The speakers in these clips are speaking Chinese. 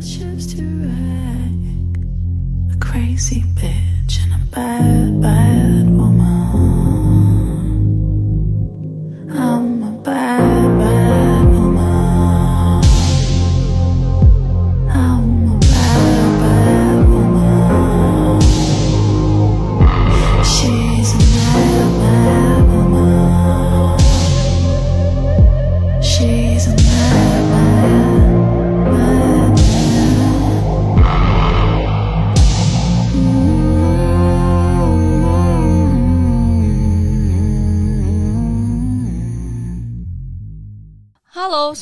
Ships to wreck. A crazy bitch and a bad, bad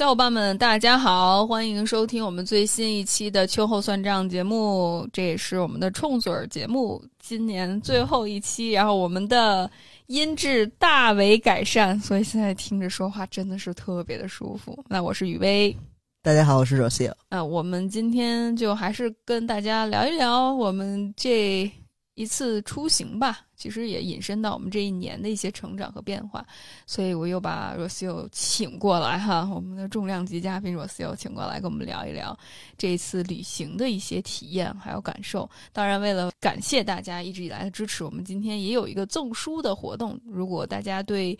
小伙伴们，大家好，欢迎收听我们最新一期的秋后算账节目，这也是我们的冲嘴儿节目，今年最后一期。然后我们的音质大为改善，所以现在听着说话真的是特别的舒服。那我是雨薇，大家好，我是若曦。呃，我们今天就还是跟大家聊一聊我们这一次出行吧，其实也引申到我们这一年的一些成长和变化，所以我又把 Rocio 请过来哈，我们的重量级嘉宾 Rocio 请过来跟我们聊一聊这一次旅行的一些体验还有感受。当然，为了感谢大家一直以来的支持，我们今天也有一个赠书的活动，如果大家对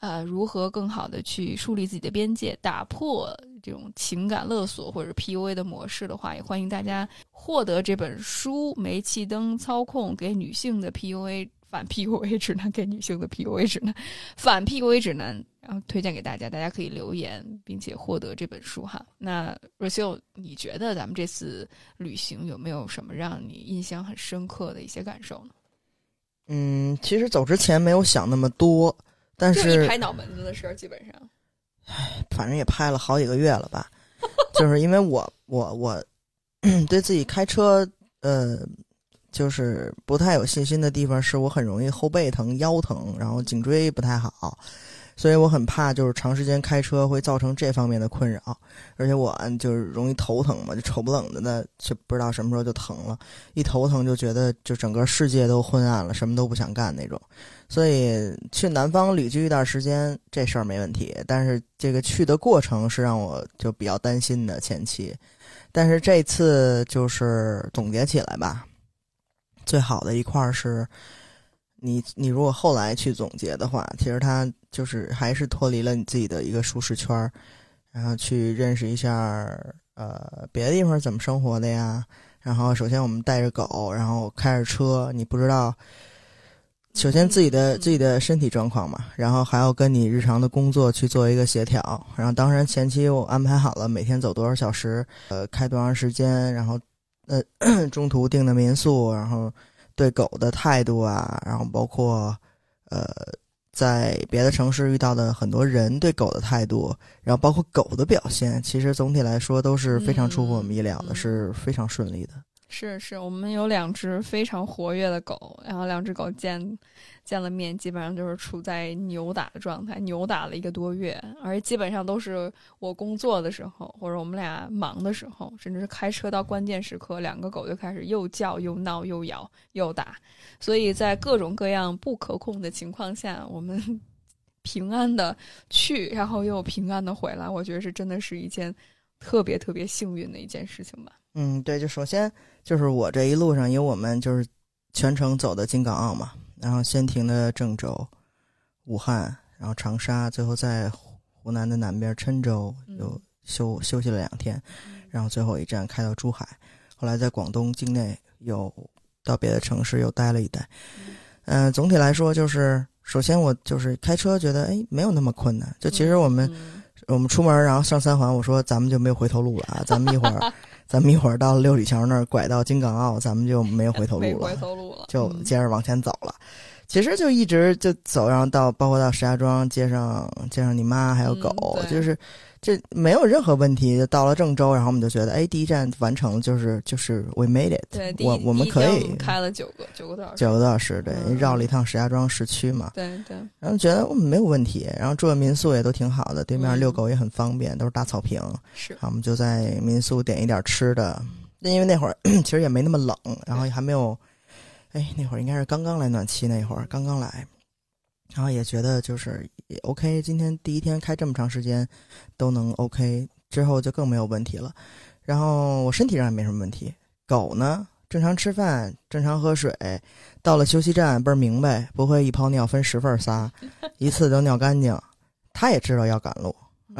呃，如何更好的去树立自己的边界，打破这种情感勒索或者 PUA 的模式的话，也欢迎大家获得这本书《煤气灯操控给女性的 PUA 反 PUA 指南》给女性的 PUA 指南，反 PUA 指南，然后推荐给大家，大家可以留言并且获得这本书哈。那若秀，你觉得咱们这次旅行有没有什么让你印象很深刻的一些感受呢？嗯，其实走之前没有想那么多，但就一是拍脑门子的事儿，基本上。唉反正也拍了好几个月了吧。就是因为我我我对自己开车呃，就是不太有信心的地方，是我很容易后背疼、腰疼，然后颈椎不太好，所以我很怕就是长时间开车会造成这方面的困扰。而且我就是容易头疼嘛，就丑不冷的呢，就不知道什么时候就疼了，一头疼就觉得就整个世界都昏暗了，什么都不想干那种。所以去南方旅居一段时间，这事儿没问题。但是这个去的过程是让我就比较担心的前期。但是这次就是总结起来吧，最好的一块儿是，你你如果后来去总结的话，其实它就是还是脱离了你自己的一个舒适圈儿，然后去认识一下儿呃别的地方怎么生活的呀。然后首先我们带着狗，然后开着车，你不知道。首先自己的自己的身体状况嘛，然后还要跟你日常的工作去做一个协调。然后当然前期我安排好了每天走多少小时，呃，开多长时间，然后呃 中途订的民宿，然后对狗的态度啊，然后包括呃在别的城市遇到的很多人对狗的态度，然后包括狗的表现，其实总体来说都是非常出乎我们意料的，嗯是非常顺利的。是是，我们有两只非常活跃的狗，然后两只狗见见了面，基本上就是处在扭打的状态，扭打了一个多月，而且基本上都是我工作的时候，或者我们俩忙的时候，甚至是开车到关键时刻，两个狗就开始又叫又闹又咬又打，所以在各种各样不可控的情况下，我们 平安的去，然后又平安的回来，我觉得是真的是一件特别特别幸运的一件事情吧。嗯，对，就首先就是我这一路上，因为我们就是全程走的京港澳嘛，然后先停的郑州、武汉，然后长沙，最后在湖湖南的南边郴州嗯。又休、休息了两天，然后最后一站开到珠海，后来在广东境内又到别的城市又待了一待。嗯、总体来说就是，首先我就是开车觉得哎没有那么困难，就其实我们、嗯。我们出门，然后上三环，我说咱们就没有回头路了啊，咱们一会儿，咱们一会儿到六里桥那儿拐到京港澳，咱们就没有回头路了，回头路了，就嗯。接着往前走了。其实就一直就走，然后到包括到石家庄接上接上你妈还有狗，嗯就是这没有任何问题。就到了郑州，然后我们就觉得，哎，第一站完成，就是就是 we made it，对，我我们可以们开了九个九个多小时，九个多小时，对，嗯绕了一趟石家庄市区嘛。对对，然后觉得我们没有问题，然后住的民宿也都挺好的，对面嗯遛狗也很方便，都是大草坪。是好，我们就在民宿点一点吃的，因为那会儿 其实也没那么冷，然后也还没有，哎，那会儿应该是刚刚来暖气那会儿，刚刚来，然后也觉得就是也 OK，今天第一天开这么长时间都能 OK，之后就更没有问题了。然后我身体上也没什么问题。狗呢，正常吃饭，正常喝水，到了休息站倍儿明白，不会一泡尿分十份撒，一次都尿干净。它也知道要赶路，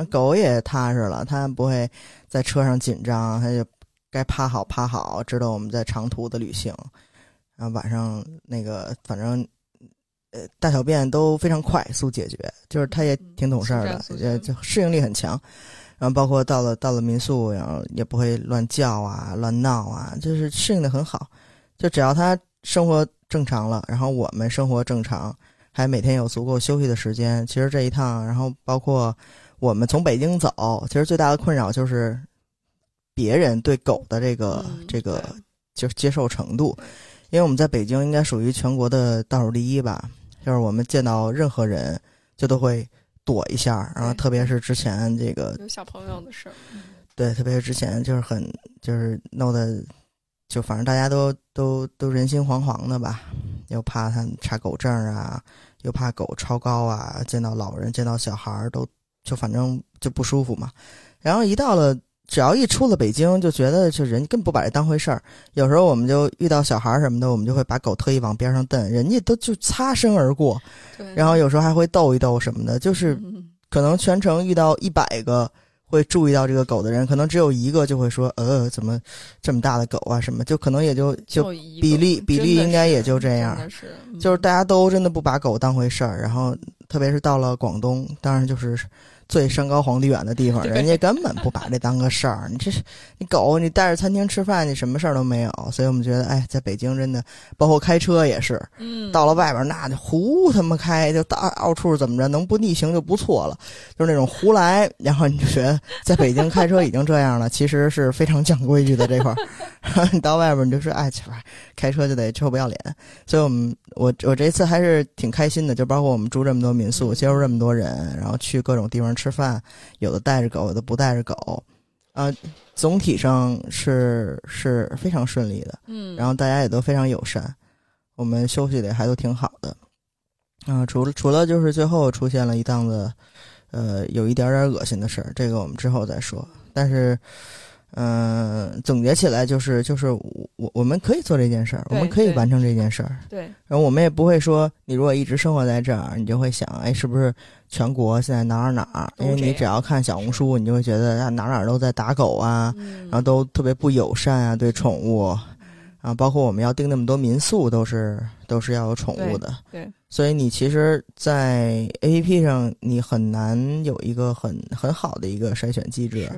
狗也踏实了，它不会在车上紧张，它就该趴好趴好，知道我们在长途的旅行。然后晚上那个反正。呃，大小便都非常快速解决，就是它也挺懂事儿的，呃，就适应力很强。然后包括到了到了民宿，然后也不会乱叫啊、乱闹啊，就是适应的很好。就只要它生活正常了，然后我们生活正常，还每天有足够休息的时间，其实这一趟，然后包括我们从北京走，其实最大的困扰就是别人对狗的这个这个就是接受程度，因为我们在北京应该属于全国的倒数第一吧。就是我们见到任何人，就都会躲一下，然后特别是之前这个有小朋友的事儿，对，特别是之前就是很就是弄得，就反正大家都都都人心惶惶的吧，又怕他查狗证啊，又怕狗超高啊，见到老人见到小孩儿都就反正就不舒服嘛，然后一到了。只要一出了北京，就觉得就人根本不把这当回事儿。有时候我们就遇到小孩儿什么的，我们就会把狗特意往边上蹬，人家都就擦身而过。然后有时候还会逗一逗什么的，就是可能全程遇到一百个会注意到这个狗的人，可能只有一个就会说：“呃，怎么这么大的狗啊？什么？”就可能也就就 比例比例应该也就这样。就是大家都真的不把狗当回事儿。然后特别是到了广东，当然就是。最山高皇帝远的地方，人家根本不把这当个事儿。你这是你狗，你带着餐厅吃饭，你什么事儿都没有。所以我们觉得，哎，在北京真的，包括开车也是，嗯，到了外边那就胡他妈开，就到到处怎么着，能不逆行就不错了。就是那种胡来，然后你就觉得在北京开车已经这样了，其实是非常讲规矩的这块儿。你到外边你就说，哎，开车就得臭不要脸。所以我们我我这次还是挺开心的，就包括我们住这么多民宿，接触这么多人，然后去各种地方。吃饭，有的带着狗，有的不带着狗，啊，总体上是是非常顺利的，嗯，然后大家也都非常友善，我们休息的还都挺好的，啊，除了除了就是最后出现了一档子，呃，有一点点恶心的事儿，这个我们之后再说，但是。嗯，总结起来就是，就是我我们可以做这件事儿，我们可以完成这件事儿。对，然后我们也不会说，你如果一直生活在这儿，你就会想，哎，是不是全国现在哪儿哪儿？因为你只要看小红书，你就会觉得啊，哪哪儿都在打狗啊，然后都特别不友善啊，对宠物。啊，包括我们要订那么多民宿，都是都是要有宠物的。对，所以你其实，在 A P P 上，你很难有一个很很好的一个筛选机制。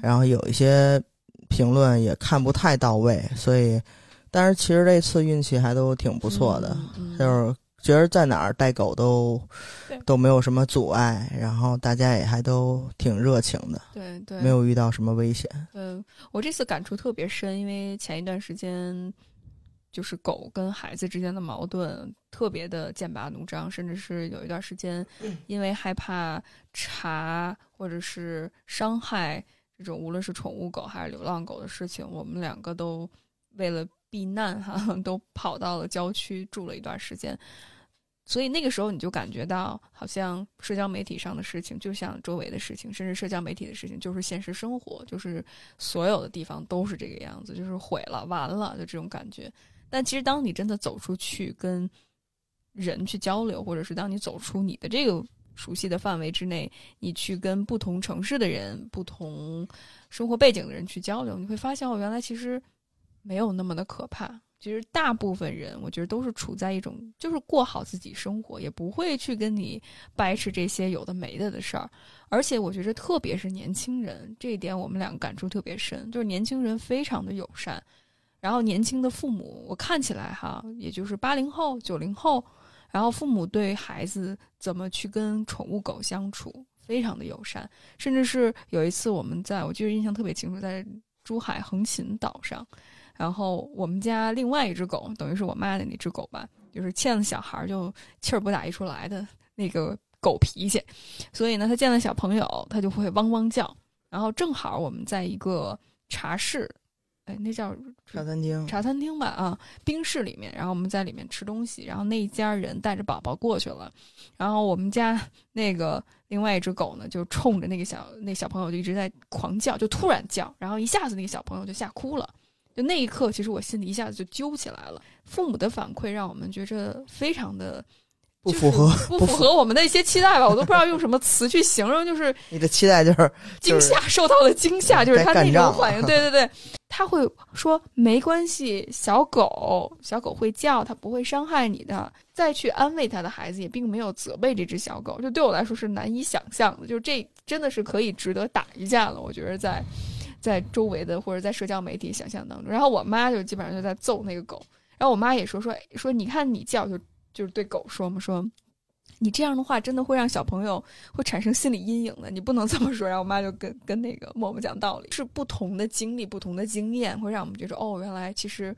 然后有一些评论也看不太到位，所以，但是其实这次运气还都挺不错的，就是觉得在哪儿带狗都都没有什么阻碍，然后大家也还都挺热情的，对对，没有遇到什么危险。嗯，我这次感触特别深，因为前一段时间就是狗跟孩子之间的矛盾特别的剑拔弩张，甚至是有一段时间因为害怕查或者是伤害。这种无论是宠物狗还是流浪狗的事情，我们两个都为了避难哈，都跑到了郊区住了一段时间。所以那个时候你就感觉到，好像社交媒体上的事情就像周围的事情，甚至社交媒体的事情就是现实生活，就是所有的地方都是这个样子，就是毁了、完了的这种感觉。但其实当你真的走出去跟人去交流，或者是当你走出你的这个。熟悉的范围之内，你去跟不同城市的人、不同生活背景的人去交流，你会发现，哦，原来其实没有那么的可怕。其实大部分人，我觉得都是处在一种就是过好自己生活，也不会去跟你掰扯这些有的没的的事儿。而且，我觉得特别是年轻人，这一点我们两个感触特别深，就是年轻人非常的友善。然后，年轻的父母，我看起来哈，也就是八零后、九零后。然后父母对孩子怎么去跟宠物狗相处，非常的友善，甚至是有一次我们在我记得印象特别清楚，在珠海横琴岛上，然后我们家另外一只狗，等于是我妈的那只狗吧，就是欠了小孩就气儿不打一处来的那个狗脾气，所以呢，它见了小朋友，它就会汪汪叫。然后正好我们在一个茶室，哎，那叫茶餐厅，茶餐厅吧啊，冰室里面，然后我们在里面吃东西，然后那一家人带着宝宝过去了，然后我们家那个另外一只狗呢，就冲着那个小那小朋友就一直在狂叫，就突然叫，然后一下子那个小朋友就吓哭了，就那一刻，其实我心里一下子就揪起来了。父母的反馈让我们觉着非常的不符合不符合我们的一些期待吧，我都不知道用什么词去形容，就是你的期待就是惊吓，受到了惊吓，就是他那种反应。对对对，他会说没关系，小狗小狗会叫，它不会伤害你的。再去安慰他的孩子，也并没有责备这只小狗，就对我来说是难以想象的。就这真的是可以值得打一架了，我觉得在 在周围的或者在社交媒体想象当中。然后我妈就基本上就在揍那个狗，然后我妈也说说说，你看你叫就就是对狗说嘛，说你这样的话真的会让小朋友会产生心理阴影的，你不能 这么说。然后我妈就跟跟那个默默讲道理，是不同的经历、不同的经验，会让我们觉得哦，原来其实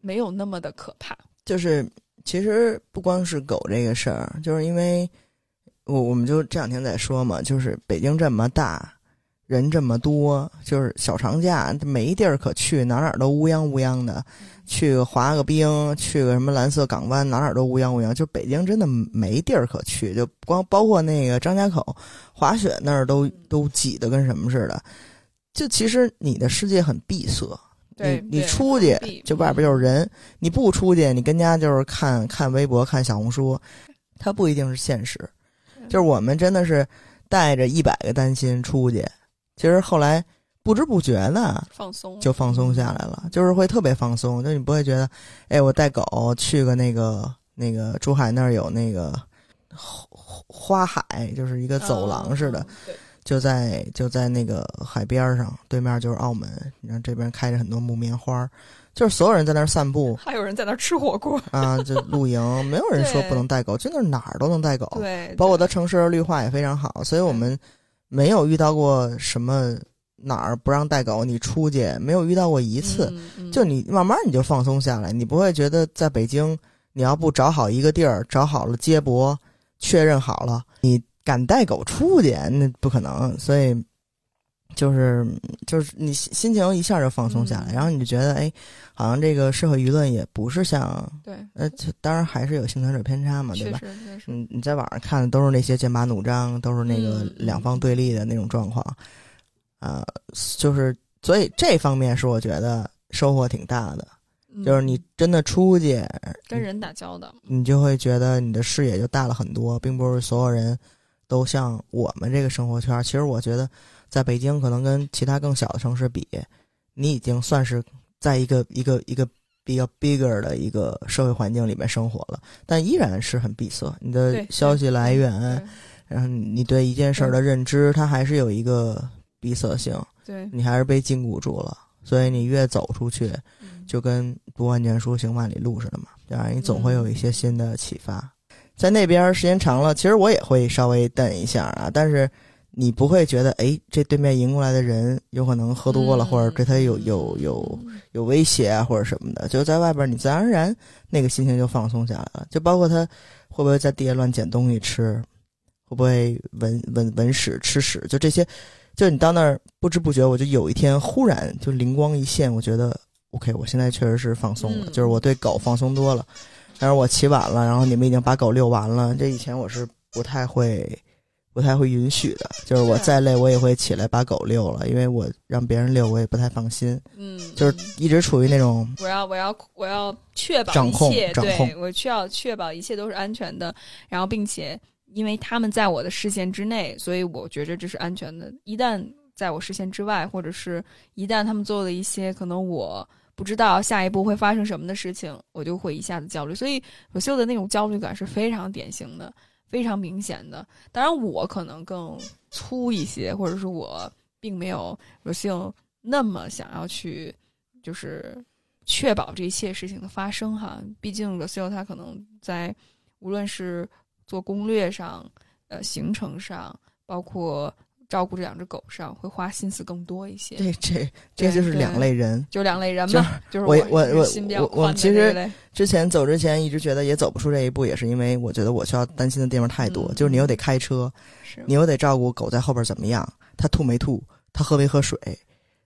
没有那么的可怕。就是其实不光是狗这个事儿，就是因为我我们就这两天在说嘛，就是北京这么大，人这么多，就是小长假没地儿可去，哪哪儿都乌泱乌泱的。去个滑个冰，去个什么蓝色港湾，哪哪儿都乌泱乌泱。就北京真的没地儿可去，就光包括那个张家口滑雪那儿都都挤得跟什么似的。就其实你的世界很闭塞，你你出去就外边就是人，你不出去，你跟家就是看看微博、看小红书，它不一定是现实。就是我们真的是带着一百个担心出去，其实后来不知不觉的放松就放松下来了，就是会特别放松，就你不会觉得，哎，我带狗去个那个那个珠海那儿有那个花花海，就是一个走廊似的，嗯，就在就在那个海边上，对面就是澳门，然后这边开着很多木棉花儿，就是所有人在那儿散步。还有人在那儿吃火锅，啊，就露营，没有人说不能带狗，就那儿哪儿都能带狗，对，包括对。它城市绿化也非常好，所以我们没有遇到过什么哪儿不让带狗，你出去没有遇到过一次，嗯嗯就你慢慢你就放松下来，你不会觉得在北京你要不找好一个地儿，找好了接驳，确认好了，你敢带狗出去，那不可能，所以。就是就是你心心情一下就放松下来，嗯。然后你就觉得哎，好像这个社会舆论也不是像对，呃，当然还是有幸存者偏差嘛，对吧？实确实，嗯，你在网上看的都是那些剑拔弩张，都是那个嗯两方对立的那种状况，啊、就是所以这方面是我觉得收获挺大的，就是你嗯真的出去，跟人打交道，你就会觉得你的视野就大了很多，并不是所有人都像我们这个生活圈儿。其实我觉得，在北京可能跟其他更小的城市比，你已经算是在一个一个一个比较 bigger 的一个社会环境里面生活了，但依然是很闭塞。你的消息来源，然后你对一件事儿的认知，它还是有一个闭塞性，对，你还是被禁锢住了。所以你越走出去，嗯就跟读万卷书行万里路似的嘛，对吧你总会有一嗯些新的启发。在那边时间长了，其实我也会稍微瞪一下啊，但是你不会觉得，哎，这对面迎过来的人有可能喝多了，嗯或者对他有有有嗯有威胁啊，或者什么的。就在外边，你自然而然那个心情就放松下来了。就包括他会不会在地下乱捡东西吃，会不会闻闻闻屎吃屎，就这些，就你到那儿不知不觉，我就有一天忽然就灵光一现，我觉得 OK，我现在确实是放松了，嗯就是我对狗放松多了。但是我起晚了，然后你们已经把狗遛完了，这以前我是不太会。不太会允许的，就是我再累，我也会起来把狗遛了，因为我让别人遛，我也不太放心，嗯，就是嗯一直处于那种我要我要我要确保一掌控切，对掌控我需要确保一切都是安全的，然后并且因为他们在我的视线之内，所以我觉着这是安全的。一旦在我视线之外，或者是一旦他们做了一些可能我不知道下一步会发生什么的事情，我就会一下子焦虑。所以我秀的那种焦虑感是非常典型的。非常明显的，当然我可能更粗一些，或者是我并没有罗秀那么想要去，就是确保这一切事情的发生哈。毕竟罗秀他可能在无论是做攻略上、呃行程上，包括照顾这两只狗上，会花心思更多一些。这这这就是两类人。就两类人就嘛，就是我我我我其实之前走之前一直觉得也走不出这一步，也是因为我觉得我需要担心的地方太多，嗯就是你又得开车，你又得照顾狗在后边怎么样，它吐没吐，它喝没喝水，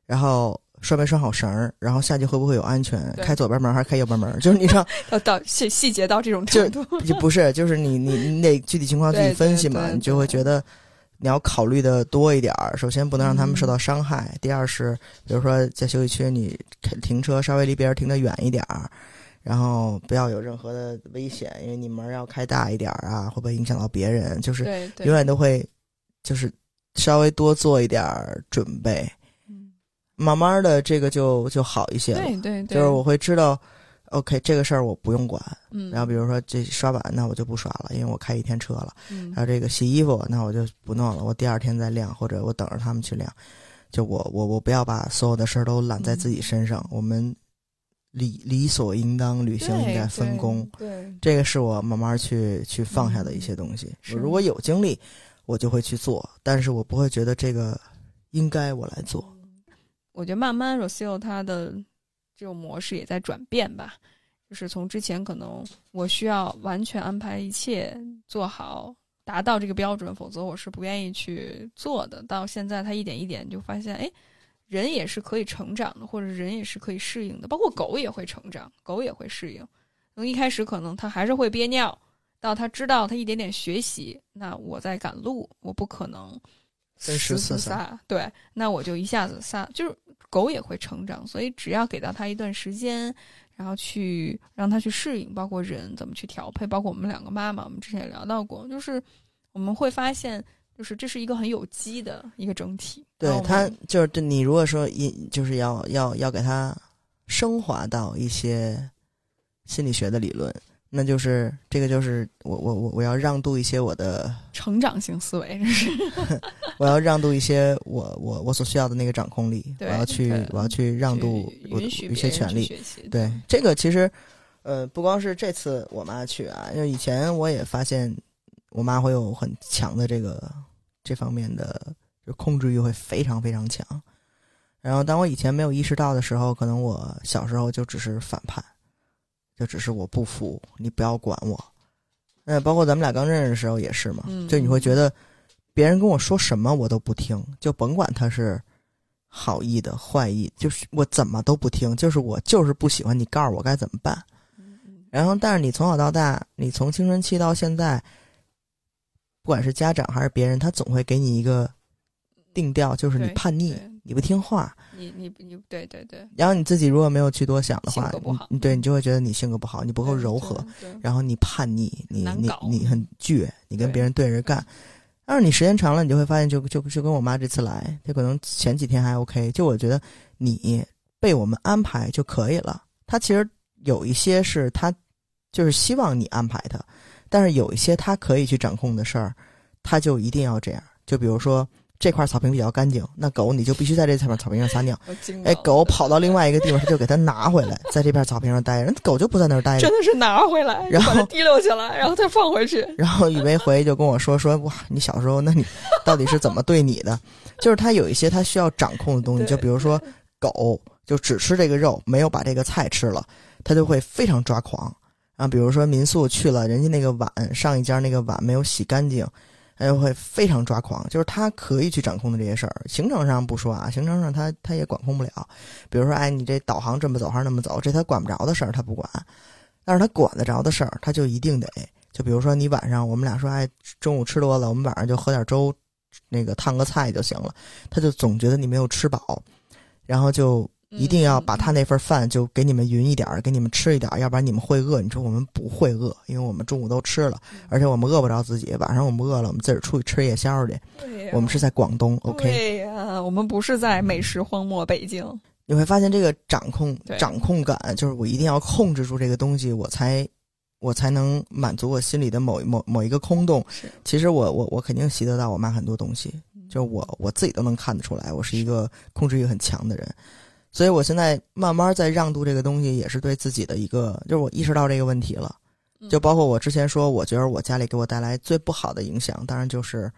然后拴没拴好绳儿，然后下去会不会有安全，开左边门还是开右边门，就是你知道，要到细细节到这种程度，就不是，就是你你你得具体情况自己分析嘛，对对你就会觉得你要考虑的多一点儿。首先不能让他们嗯受到伤害，第二是比如说在休息区你停车稍微离别人停得远一点儿。然后不要有任何的危险，因为你门儿要开大一点儿啊，会不会影响到别人？就是永远都会，就是稍微多做一点儿准备，嗯慢慢的这个就就好一些了。对对对，就是我会知道，OK，这个事儿我不用管。嗯，然后比如说这刷碗，那我就不刷了，因为我开一天车了。嗯然后这个洗衣服，那我就不弄了，我第二天再晾，或者我等着他们去晾。就我我我不要把所有的事儿都揽在自己身上，我们理理所应当履行应该分工。，对对这个是我慢慢去去放下的一些东西。是我如果有精力，我就会去做，但是我不会觉得这个应该我来做。我觉得慢慢 r o s i o 他的这种模式也在转变吧，就是从之前可能我需要完全安排一切做好，达到这个标准，否则我是不愿意去做的。到现在，他一点一点就发现，哎，人也是可以成长的，或者人也是可以适应的，包括狗也会成长，狗也会适应。从一开始可能它还是会憋尿，到它知道它一点点学习，那我在赶路，我不可能跟十死四撒撒，对，那我就一下子撒，就是狗也会成长，所以只要给到它一段时间，然后去让它去适应，包括人怎么去调配，包括我们两个妈妈，我们之前也聊到过，就是我们会发现，就是这是一个很有机的一个整体。对他后我们就是对你如果说一就是要要要给它升华到一些心理学的理论，那就是这个就是我我我我要让渡一些我的成长型思维，这是 我要让渡一些我我我所需要的那个掌控力，我要去我要去让渡我许一些权利。对这个其实，呃，不光是这次我妈去啊，因为以前我也发现我妈会有很强的这个这方面的就控制欲会非常非常强。然后当我以前没有意识到的时候，可能我小时候就只是反叛，就只是我不服，你不要管我。那包括咱们俩刚认识的时候也是嘛，嗯就你会觉得别人跟我说什么我都不听，就甭管他是好意的坏意，就是我怎么都不听，就是我就是不喜欢你告诉我该怎么办。嗯嗯然后，但是你从小到大，你从青春期到现在，不管是家长还是别人，他总会给你一个定调，就是你叛逆对，你不听话。你你你对对对，然后你自己如果没有去多想的话性格，不好你对你就会觉得你性格不好，你不够柔和，，然后你叛逆，你你你很倔，你跟别人对着干。但是你时间长了，你就会发现就，就就跟我妈这次来，她可能前几天还 OK，就我觉得你被我们安排就可以了。她其实有一些是她就是希望你安排她，但是有一些她可以去掌控的事儿，她就一定要这样。就比如说这块草坪比较干净，那狗你就必须在这块草坪上撒尿。哎，狗跑到另外一个地方，他就给它拿回来，在这片草坪上待着，人狗就不在那儿待着真。的是拿回来，然后它提溜起来，然后再放回去。然后雨梅回去就跟我说说哇，你小时候那你到底是怎么对你的？就是它有一些它需要掌控的东西，就比如说狗就只吃这个肉，没有把这个菜吃了，它就会非常抓狂。啊，比如说民宿去了，人家那个碗上一家那个碗没有洗干净，他就会非常抓狂。就是他可以去掌控的这些事儿，行程上不说啊，行程上他他也管控不了。比如说，哎，你这导航这么走还是那么走，这他管不着的事儿他不管，但是他管得着的事儿他就一定得。就比如说你晚上我们俩说，哎，中午吃多了，我们晚上就喝点粥，那个烫个菜就行了。他就总觉得你没有吃饱，然后就一定要把他那份饭就给你们匀一点儿，给你们吃一点儿，要不然你们会饿。你说我们不会饿，因为我们中午都吃了，而且我们饿不着自己。晚上我们饿了，我们自个儿出去吃夜宵去。对呀我们是在广东，OK？对呀，我们不是在美食荒漠北京。你会发现这个掌控掌控感，就是我一定要控制住这个东西，我才我才能满足我心里的某某某一个空洞。是，其实我我我肯定习得到我妈很多东西，嗯就是我我自己都能看得出来，我是一个控制欲很强的人，所以我现在慢慢在让渡这个东西，也是对自己的一个，就是我意识到这个问题了。嗯就包括我之前说，我觉得我家里给我带来最不好的影响，当然就是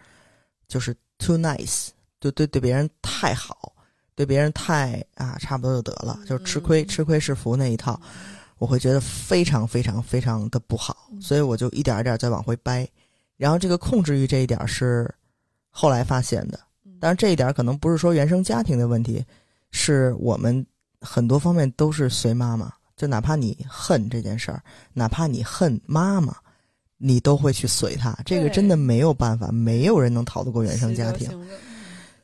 就是 too nice，就对对别人太好，对别人太啊，差不多就得了，就是吃亏嗯吃亏是福那一套，我会觉得非常非常非常的不好，嗯所以我就一点一点在往回掰。然后这个控制欲这一点是后来发现的，嗯当然这一点可能不是说原生家庭的问题，是我们很多方面都是随妈妈，就哪怕你恨这件事儿，哪怕你恨妈妈，你都会去随她。这个真的没有办法，没有人能逃得过原生家庭。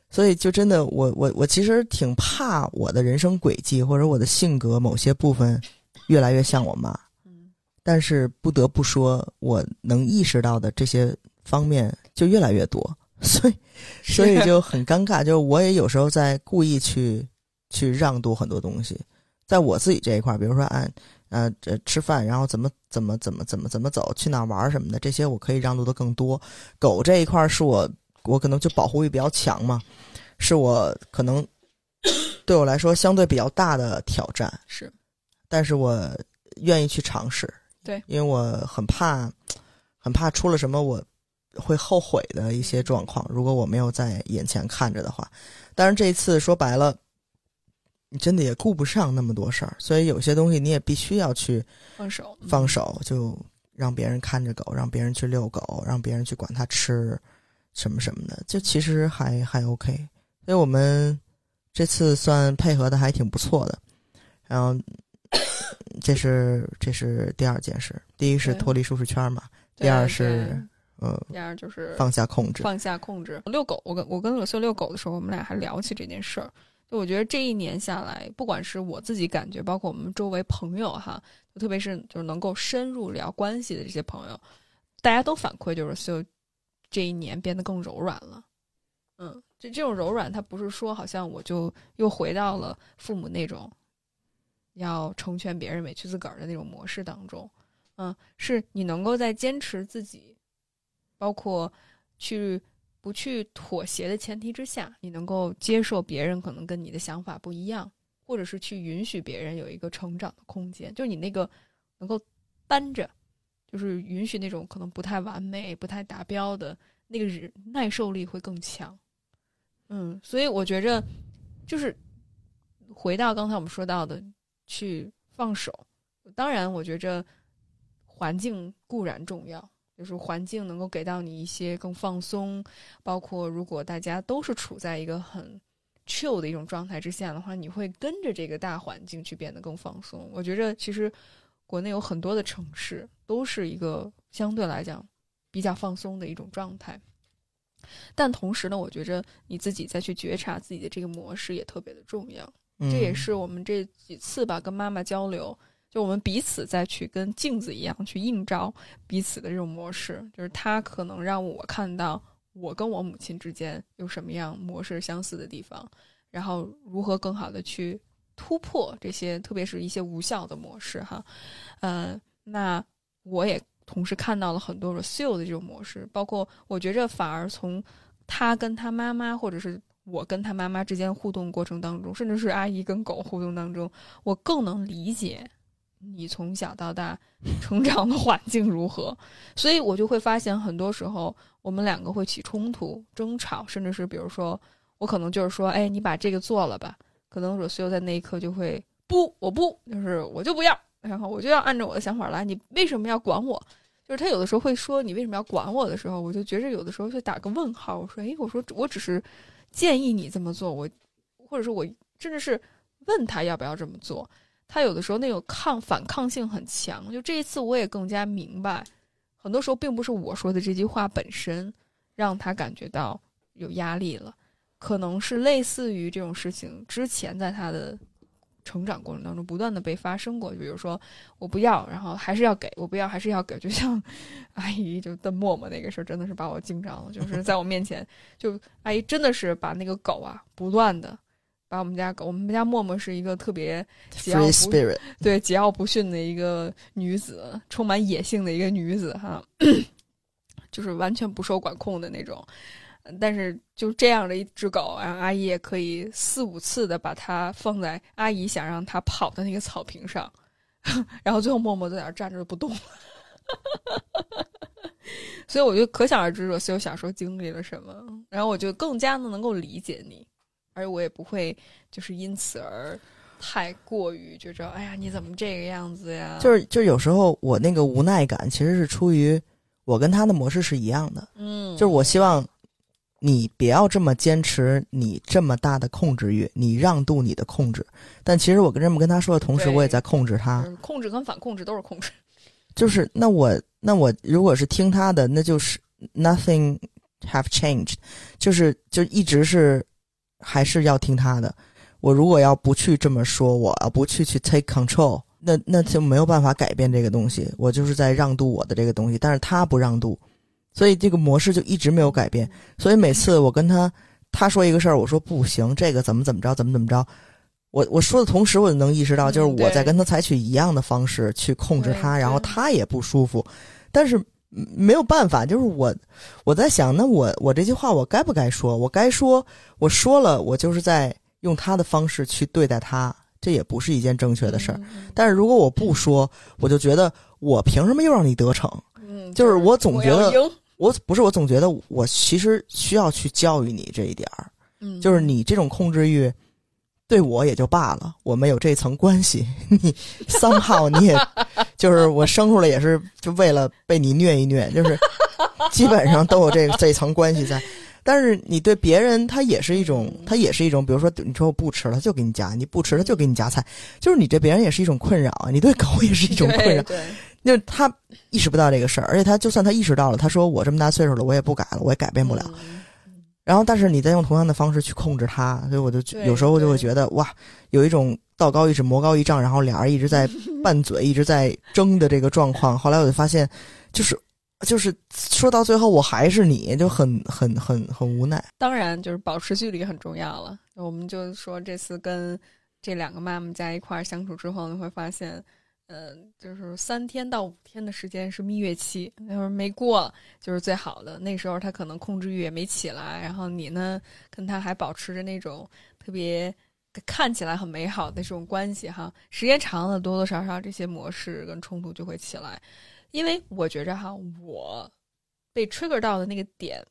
所以就真的，我我我其实挺怕我的人生轨迹或者我的性格某些部分越来越像我妈。嗯但是不得不说，我能意识到的这些方面就越来越多，所以所以就很尴尬。就是我也有时候在故意去去让渡很多东西，在我自己这一块，比如说按呃这吃饭，然后怎么怎么怎么怎么怎么走，去哪玩什么的，这些我可以让渡的更多。狗这一块是我我可能就保护欲比较强嘛，是我可能 对我来说相对比较大的挑战。是但是我愿意去尝试。对，因为我很怕，很怕出了什么我会后悔的一些状况。如果我没有在眼前看着的话，但是这一次说白了，你真的也顾不上那么多事儿，所以有些东西你也必须要去放手，放手，就让别人看着狗，让别人去遛狗，让别人去管它吃什么什么的，就其实还还 OK。所以我们这次算配合的还挺不错的。然后，这是这是第二件事，第一是脱离舒适圈嘛，第二是呃第二就是放下控制。放下控制。遛狗，我跟我跟鲁秀遛狗的时候，我们俩还聊起这件事儿。就我觉得这一年下来，不管是我自己感觉，包括我们周围朋友哈，特别是就是能够深入聊关系的这些朋友，大家都反馈就是秀这一年变得更柔软了。嗯，这这种柔软，它不是说好像我就又回到了父母那种要成全别人、委屈自个儿的那种模式当中。嗯，是你能够在坚持自己，包括去不去妥协的前提之下，你能够接受别人可能跟你的想法不一样，或者是去允许别人有一个成长的空间，就是你那个能够担着，就是允许那种可能不太完美、不太达标的那个忍耐受力会更强。嗯，所以我觉着就是回到刚才我们说到的，去放手。当然，我觉着环境固然重要，就是环境能够给到你一些更放松，包括如果大家都是处在一个很 chill 的一种状态之下的话，你会跟着这个大环境去变得更放松。我觉着其实国内有很多的城市都是一个相对来讲比较放松的一种状态。但同时呢，我觉着你自己再去觉察自己的这个模式也特别的重要。嗯这也是我们这几次吧跟妈妈交流，就我们彼此再去跟镜子一样去映照彼此的这种模式，就是他可能让我看到我跟我母亲之间有什么样模式相似的地方，然后如何更好的去突破这些，特别是一些无效的模式哈。呃，那我也同时看到了很多 Rocio 的这种模式，包括我觉着反而从他跟他妈妈，或者是我跟他妈妈之间互动过程当中，甚至是阿姨跟狗互动当中，我更能理解你从小到大成长的环境如何，所以我就会发现，很多时候我们两个会起冲突、争吵，甚至是比如说，我可能就是说，哎，你把这个做了吧，可能我所有在那一刻就会不，我不，就是我就不要，然后我就要按照我的想法来，你为什么要管我？就是他有的时候会说你为什么要管我的时候，我就觉着有的时候就打个问号。我说，诶，我说我只是建议你这么做，我或者说我甚至是问他要不要这么做。他有的时候那种抗反抗性很强。就这一次我也更加明白，很多时候并不是我说的这句话本身让他感觉到有压力了，可能是类似于这种事情之前在他的成长过程当中不断的被发生过，比如说我不要，然后还是要给我不要，还是要给，就像 阿姨就瞪默默那个事儿，真的是把我惊着了。就是在我面前，就阿姨真的是把那个狗啊，不断的把我们家狗，我们家默默是一个特别桀骜 free 不 spirit，对桀骜不驯的一个女子，充满野性的一个女子哈，就是完全不受管控的那种。但是就这样的一只狗，然后阿姨也可以四五次的把它放在阿姨想让它跑的那个草坪上，然后最后默默在那儿站着不动。所以我就可想而知，我所有小时候经历了什么，然后我就更加的能够理解你，而我也不会就是因此而太过于觉着，哎呀，你怎么这个样子呀？就是就是有时候我那个无奈感其实是出于我跟他的模式是一样的，嗯，就是我希望你别要这么坚持你这么大的控制欲，你让渡你的控制。但其实我跟这么跟他说的同时，我也在控制他。控制跟反控制都是控制。就是那我那我如果是听他的，那就是 nothing have changed，就是就一直是还是要听他的。我如果要不去这么说，我要不去去 take control，那那就没有办法改变这个东西。我就是在让渡我的这个东西，但是他不让渡，所以这个模式就一直没有改变。所以每次我跟他他说一个事儿，我说不行，这个怎么怎么着，怎么怎么着。我我说的同时，我就能意识到，就是我在跟他采取一样的方式去控制他，然后他也不舒服，但是嗯没有办法，就是我我在想，那我我这句话我该不该说？我该说，我说了，我就是在用他的方式去对待他，这也不是一件正确的事儿。嗯但是如果我不说，我就觉得我凭什么又让你得逞？嗯，就是我总觉得我不是我总觉得我其实需要去教育你这一点儿，嗯，就是你这种控制欲。对我也就罢了，我们有这层关系。你 somehow 你也，就是我生出来也是就为了被你虐一虐，就是基本上都有这个这层关系在。但是你对别人，他也是一种，他也是一种，比如说你说我不吃了，就给你夹；你不吃了就给你夹菜，就是你对别人也是一种困扰啊。你对狗也是一种困扰，对，就是他意识不到这个事儿，而且他就算他意识到了，他说我这么大岁数了，我也不改了，我也改变不了。嗯然后，但是你再用同样的方式去控制他，所以我就有时候就会觉得哇，有一种道高一尺魔高一丈，然后俩人一直在 拌嘴，一直在争的这个状况。后来我就发现，就是就是说到最后，我还是你，就很很很很无奈。当然，就是保持距离很重要了。我们就说这次跟这两个妈妈在一块儿相处之后，你会发现，呃，就是三天到五天的时间是蜜月期，那会儿没过就是最好的。那时候他可能控制欲也没起来，然后你呢跟他还保持着那种特别看起来很美好的这种关系哈。时间长了，多多少少这些模式跟冲突就会起来。因为我觉着哈，我被 trigger 到的那个点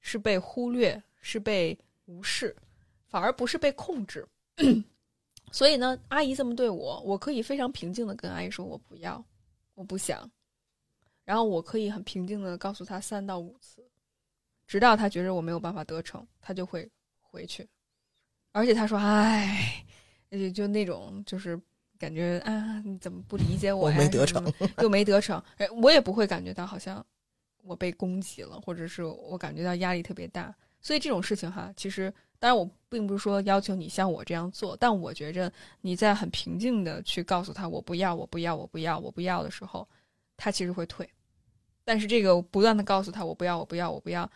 是被忽略，是被无视，反而不是被控制。所以呢，阿姨这么对我，我可以非常平静的跟阿姨说我不要，我不想，然后我可以很平静的告诉她三到五次，直到她觉得我没有办法得逞，她就会回去。而且她说：“哎，就就那种就是感觉啊，你怎么不理解我呀？我没得逞的，又没得逞，哎我也不会感觉到好像我被攻击了，或者是我感觉到压力特别大。所以这种事情哈，其实当然我并不是说要求你像我这样做，但我觉着你在很平静的去告诉他我不要，我不要，我不要，我不要的时候，他其实会退。但是这个不断的告诉他我不要，我不要，我不要，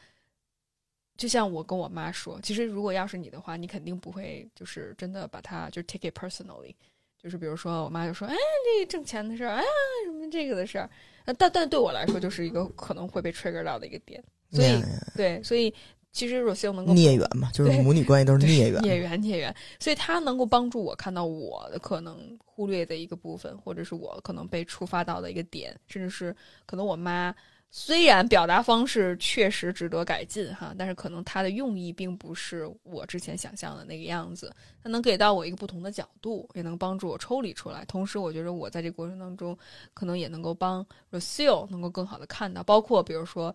就像我跟我妈说，其实如果要是你的话，你肯定不会就是真的把它就 take it personally。就是比如说，我妈就说：“哎，这挣钱的事儿，哎呀，什么这个的事儿。”呃但但对我来说，就是一个可能会被 trigger 到的一个点。所以对，所以其实若秀能够孽缘嘛，就是母女关系都是对孽缘。孽缘，孽缘，所以他能够帮助我看到我的可能忽略的一个部分，或者是我可能被触发到的一个点，甚至是可能我妈虽然表达方式确实值得改进哈，但是可能她的用意并不是我之前想象的那个样子。她能给到我一个不同的角度，也能帮助我抽离出来。同时，我觉得我在这个过程当中，可能也能够帮 Rocio 能够更好的看到，包括比如说，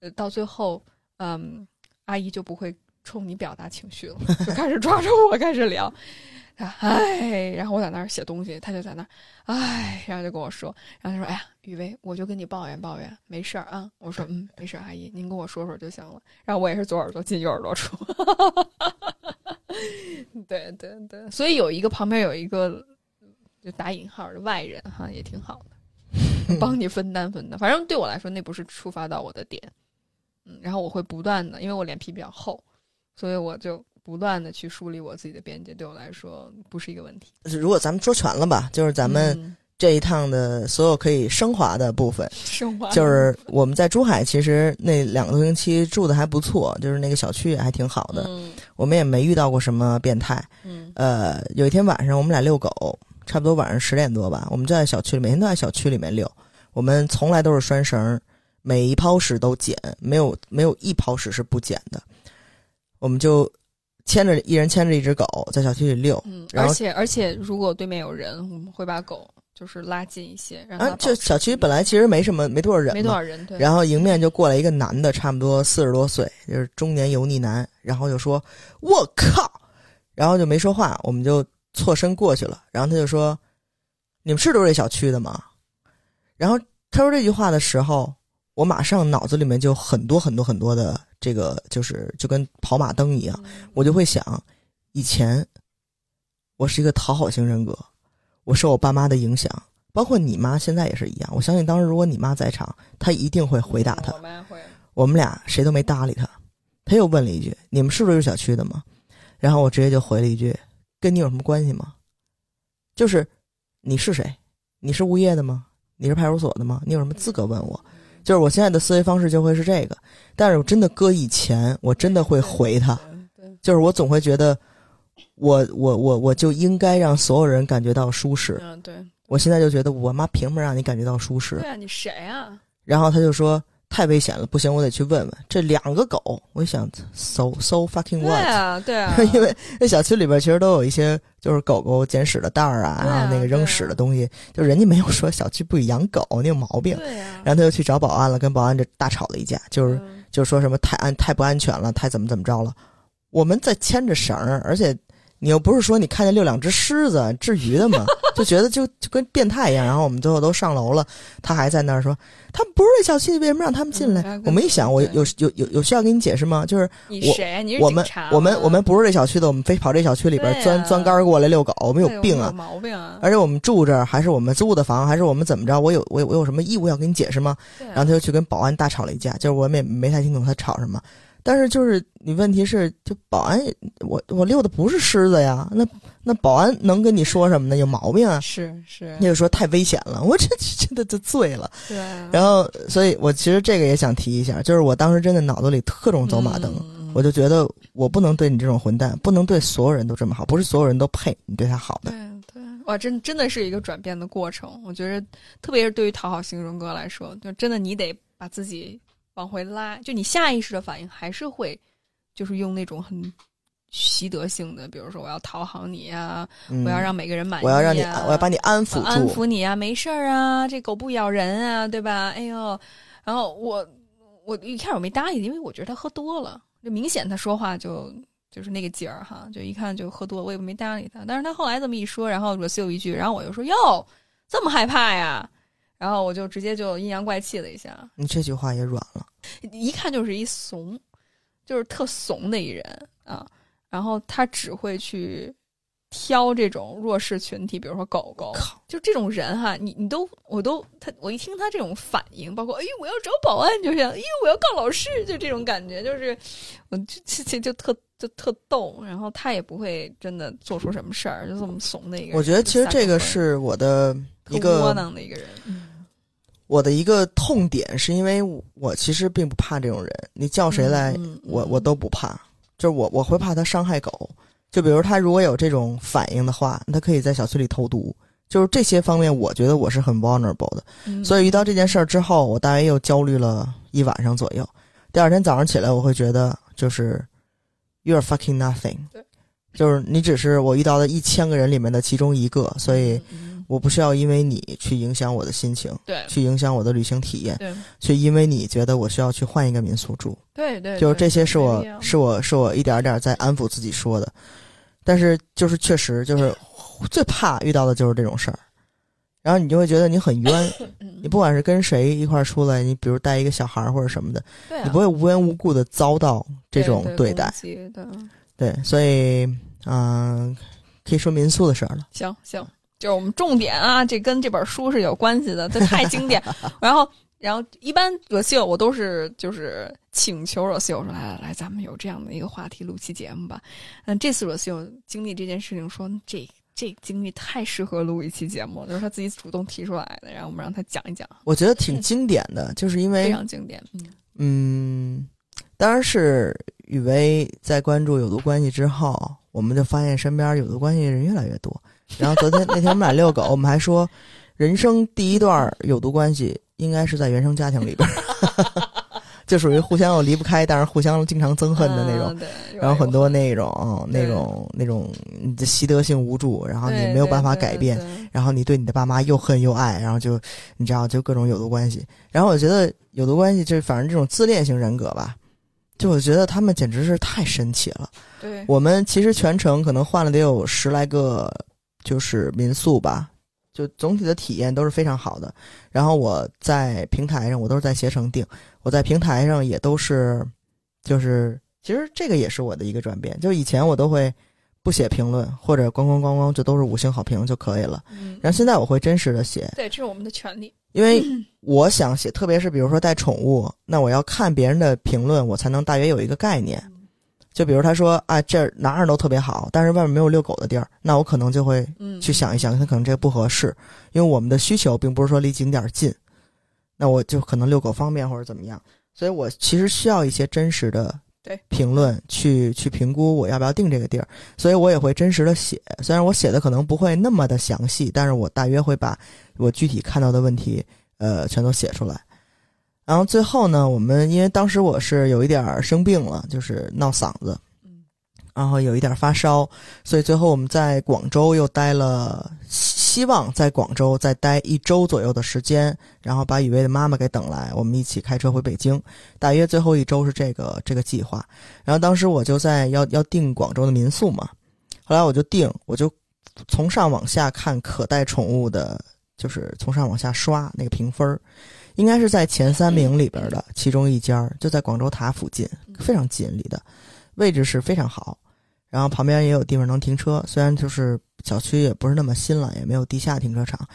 呃，到最后，嗯，阿姨就不会冲你表达情绪了，就开始抓着我开始聊。哎，然后我在那儿写东西，他就在那儿，唉，然后就跟我说，然后他说，哎呀，雨薇，我就跟你抱怨抱怨，没事儿啊。我说，嗯，没事儿，阿姨，您跟我说说就行了。然后我也是左耳朵进右耳朵出，对对对，所以有一个旁边有一个就打引号的外人哈，也挺好的，帮你分担分担。反正对我来说，那不是触发到我的点，嗯，然后我会不断的，因为我脸皮比较厚，所以我就不断的去梳理我自己的边界，对我来说不是一个问题。如果咱们说全了吧，就是咱们嗯这一趟的所有可以升华的部分，升华就是我们在珠海，其实那两个多星期住的还不错，就是那个小区也还挺好的，嗯我们也没遇到过什么变态。嗯呃，有一天晚上我们俩遛狗，差不多晚上十点多吧，我们就在小区里，每天都在小区里面遛。我们从来都是拴绳儿，每一泡屎都捡，没有没有一泡屎是不捡的。我们就牵着一人牵着一只狗在小区里遛，嗯，而且而且如果对面有人，我们会把狗就是拉近一些，让啊他，就小区本来其实没什么，没多少人，没多少人，对，然后迎面就过来一个男的，差不多四十多岁，就是中年油腻男，然后就说：“我靠！”然后就没说话，我们就错身过去了。然后他就说：“你们是都是这小区的吗？”然后他说这句话的时候，我马上脑子里面就很多很多很多的这个，就是就跟跑马灯一样，我就会想，以前我是一个讨好型人格，我受我爸妈的影响，包括你妈现在也是一样。我相信当时如果你妈在场，她一定会回答他我。妈会，我们俩谁都没搭理他，他又问了一句：“你们是不是这小区的吗？”然后我直接就回了一句：“跟你有什么关系吗？就是你是谁？你是物业的吗？你是派出所的吗？你有什么资格问我？”就是我现在的思维方式就会是这个，但是我真的搁以前，我真的会回他，就是我总会觉得我我我我就应该让所有人感觉到舒适。嗯，对，我现在就觉得我妈凭什么让你感觉到舒适对？啊，你谁啊？然后他就说太危险了，不行，我得去问问这两个狗。我一想，so so fucking 对 what？、啊，对啊，因为那小区里边其实都有一些就是狗狗捡屎的袋儿啊，啊然后那个扔屎的东西，就人家没有说小区不许养狗，你有毛病。对呀，然后他就去找保安了，跟保安这大吵了一架，就是嗯就说什么太安太不安全了，太怎么怎么着了。我们在牵着绳儿，而且你又不是说你看见遛两只狮子，至于的吗？就觉得就就跟变态一样。然后我们最后都上楼了，他还在那儿说他们不是这小区，为什么让他们进来？嗯我们一想，我有有有有需要给你解释吗？就是我你谁？你是我们警察我们吗我们不是这小区的，我们非跑这小区里边钻钻杆儿过来遛狗，我们有病啊！有毛病啊！而且我们住这儿，还是我们租的房，还是我们怎么着？我有我有我有什么义务要跟你解释吗？啊然后他就去跟保安大吵了一架，就是我们也没太听懂他吵什么。但是就是你问题是，就保安我我遛的不是狮子呀，那那保安能跟你说什么呢？有毛病啊！是是那，就说太危险了，我这真的就醉了。对啊，然后，所以我其实这个也想提一下，就是我当时真的脑子里特种走马灯，嗯我就觉得我不能对你这种混蛋，不能对所有人都这么好，不是所有人都配你对他好的。对对，哇，真真的是一个转变的过程。我觉得，特别是对于讨好型人格来说，就真的你得把自己往回拉，就你下意识的反应还是会，就是用那种很习得性的，比如说我要讨好你呀、嗯、我要让每个人满意、啊，我要让你，我要把你安抚我安。抚你啊，没事儿啊，这狗不咬人啊，对吧？哎呦，然后我我一开始我没搭理，因为我觉得他喝多了，就明显他说话就就是那个劲儿哈，就一看就喝多了，我也没搭理他。但是他后来这么一说，然后 r o s 一句，然后我就说哟，这么害怕呀？然后我就直接就阴阳怪气了一下，你这句话也软了。一看就是一怂，就是特怂的一人啊。然后他只会去挑这种弱势群体，比如说狗狗，就这种人哈，你你都我都他我一听他这种反应，包括哎呦我要找保安，就像哎呦我要告老师，就这种感觉，就是我就就就就特就特逗，然后他也不会真的做出什么事儿，就这么怂的一个人。我觉得其实这个是我的一个窝囊的一个人，嗯我的一个痛点，是因为我其实并不怕这种人，你叫谁来，嗯嗯我我都不怕。就是我我会怕他伤害狗，就比如他如果有这种反应的话，他可以在小区里投毒。就是这些方面，我觉得我是很 vulnerable 的。嗯所以遇到这件事儿之后，我大约又焦虑了一晚上左右。第二天早上起来，我会觉得就是 you're fucking nothing，就是你只是我遇到的一千个人里面的其中一个，所以嗯我不需要因为你去影响我的心情，对去影响我的旅行体验，对去因为你觉得我需要去换一个民宿住。对对，就是这些是我是我是我一点儿点儿在安抚自己说的，但是就是确实就是 最怕遇到的就是这种事儿，然后你就会觉得你很冤，嗯你不管是跟谁一块儿出来，你比如带一个小孩儿或者什么的，对啊你不会无缘无故的遭到这种对对待。对，所以嗯、可以说民宿的事儿了。行行，就是我们重点啊，这跟这本书是有关系的，这太经典。然后，然后一般惹秀我都是就是请求惹秀说来来来，咱们有这样的一个话题录期节目吧。嗯，这次惹秀经历这件事情说这。这经历太适合录一期节目，就是他自己主动提出来的，然后我们让他讲一讲，我觉得挺经典的，就是因为非常经典。嗯，嗯，当然是雨薇在关注有毒关系之后，我们就发现身边有毒关系的人越来越多。然后昨天那天我们俩遛狗，我们还说，人生第一段有毒关系应该是在原生家庭里边儿，就属于互相又离不开，但是互相经常憎恨的那种。嗯，然后很多那那种、嗯那种那种你的习得性无助，然后你没有办法改变，，然后你对你的爸妈又恨又爱，然后就你知道就各种有毒关系。然后我觉得有毒关系就是反正这种自恋型人格吧，就我觉得他们简直是太神奇了。对，我们其实全程可能换了得有十来个，就是民宿吧，就总体的体验都是非常好的。然后我在平台上，我都是在携程订，我在平台上也都是，就是其实这个也是我的一个转变，就是以前我都会不写评论，或者咣咣咣咣就都是五星好评就可以了。嗯，然后现在我会真实的写，对，这是我们的权利。因为我想写，特别是比如说带宠物，那我要看别人的评论，我才能大约有一个概念。就比如他说啊，这儿哪儿都特别好，但是外面没有遛狗的地儿，那我可能就会嗯，去想一想，他可能这个不合适，因为我们的需求并不是说离景点近，那我就可能遛狗方便或者怎么样，所以我其实需要一些真实的对。评论去去评估我要不要定这个地儿，所以我也会真实的写，虽然我写的可能不会那么的详细，但是我大约会把我具体看到的问题呃全都写出来。然后最后呢，我们因为当时我是有一点生病了，就是闹嗓子，然后有一点发烧，所以最后我们在广州又待了，希望在广州再待一周左右的时间，然后把雨薇的妈妈给等来，我们一起开车回北京。大约最后一周是这个这个计划。然后当时我就在要要订广州的民宿嘛，后来我就订，我就从上往下看可带宠物的，就是从上往下刷那个评分儿，应该是在前三名里边的其中一家儿，就在广州塔附近，非常近离的，位置是非常好。然后旁边也有地方能停车，虽然就是小区也不是那么新了，也没有地下停车场，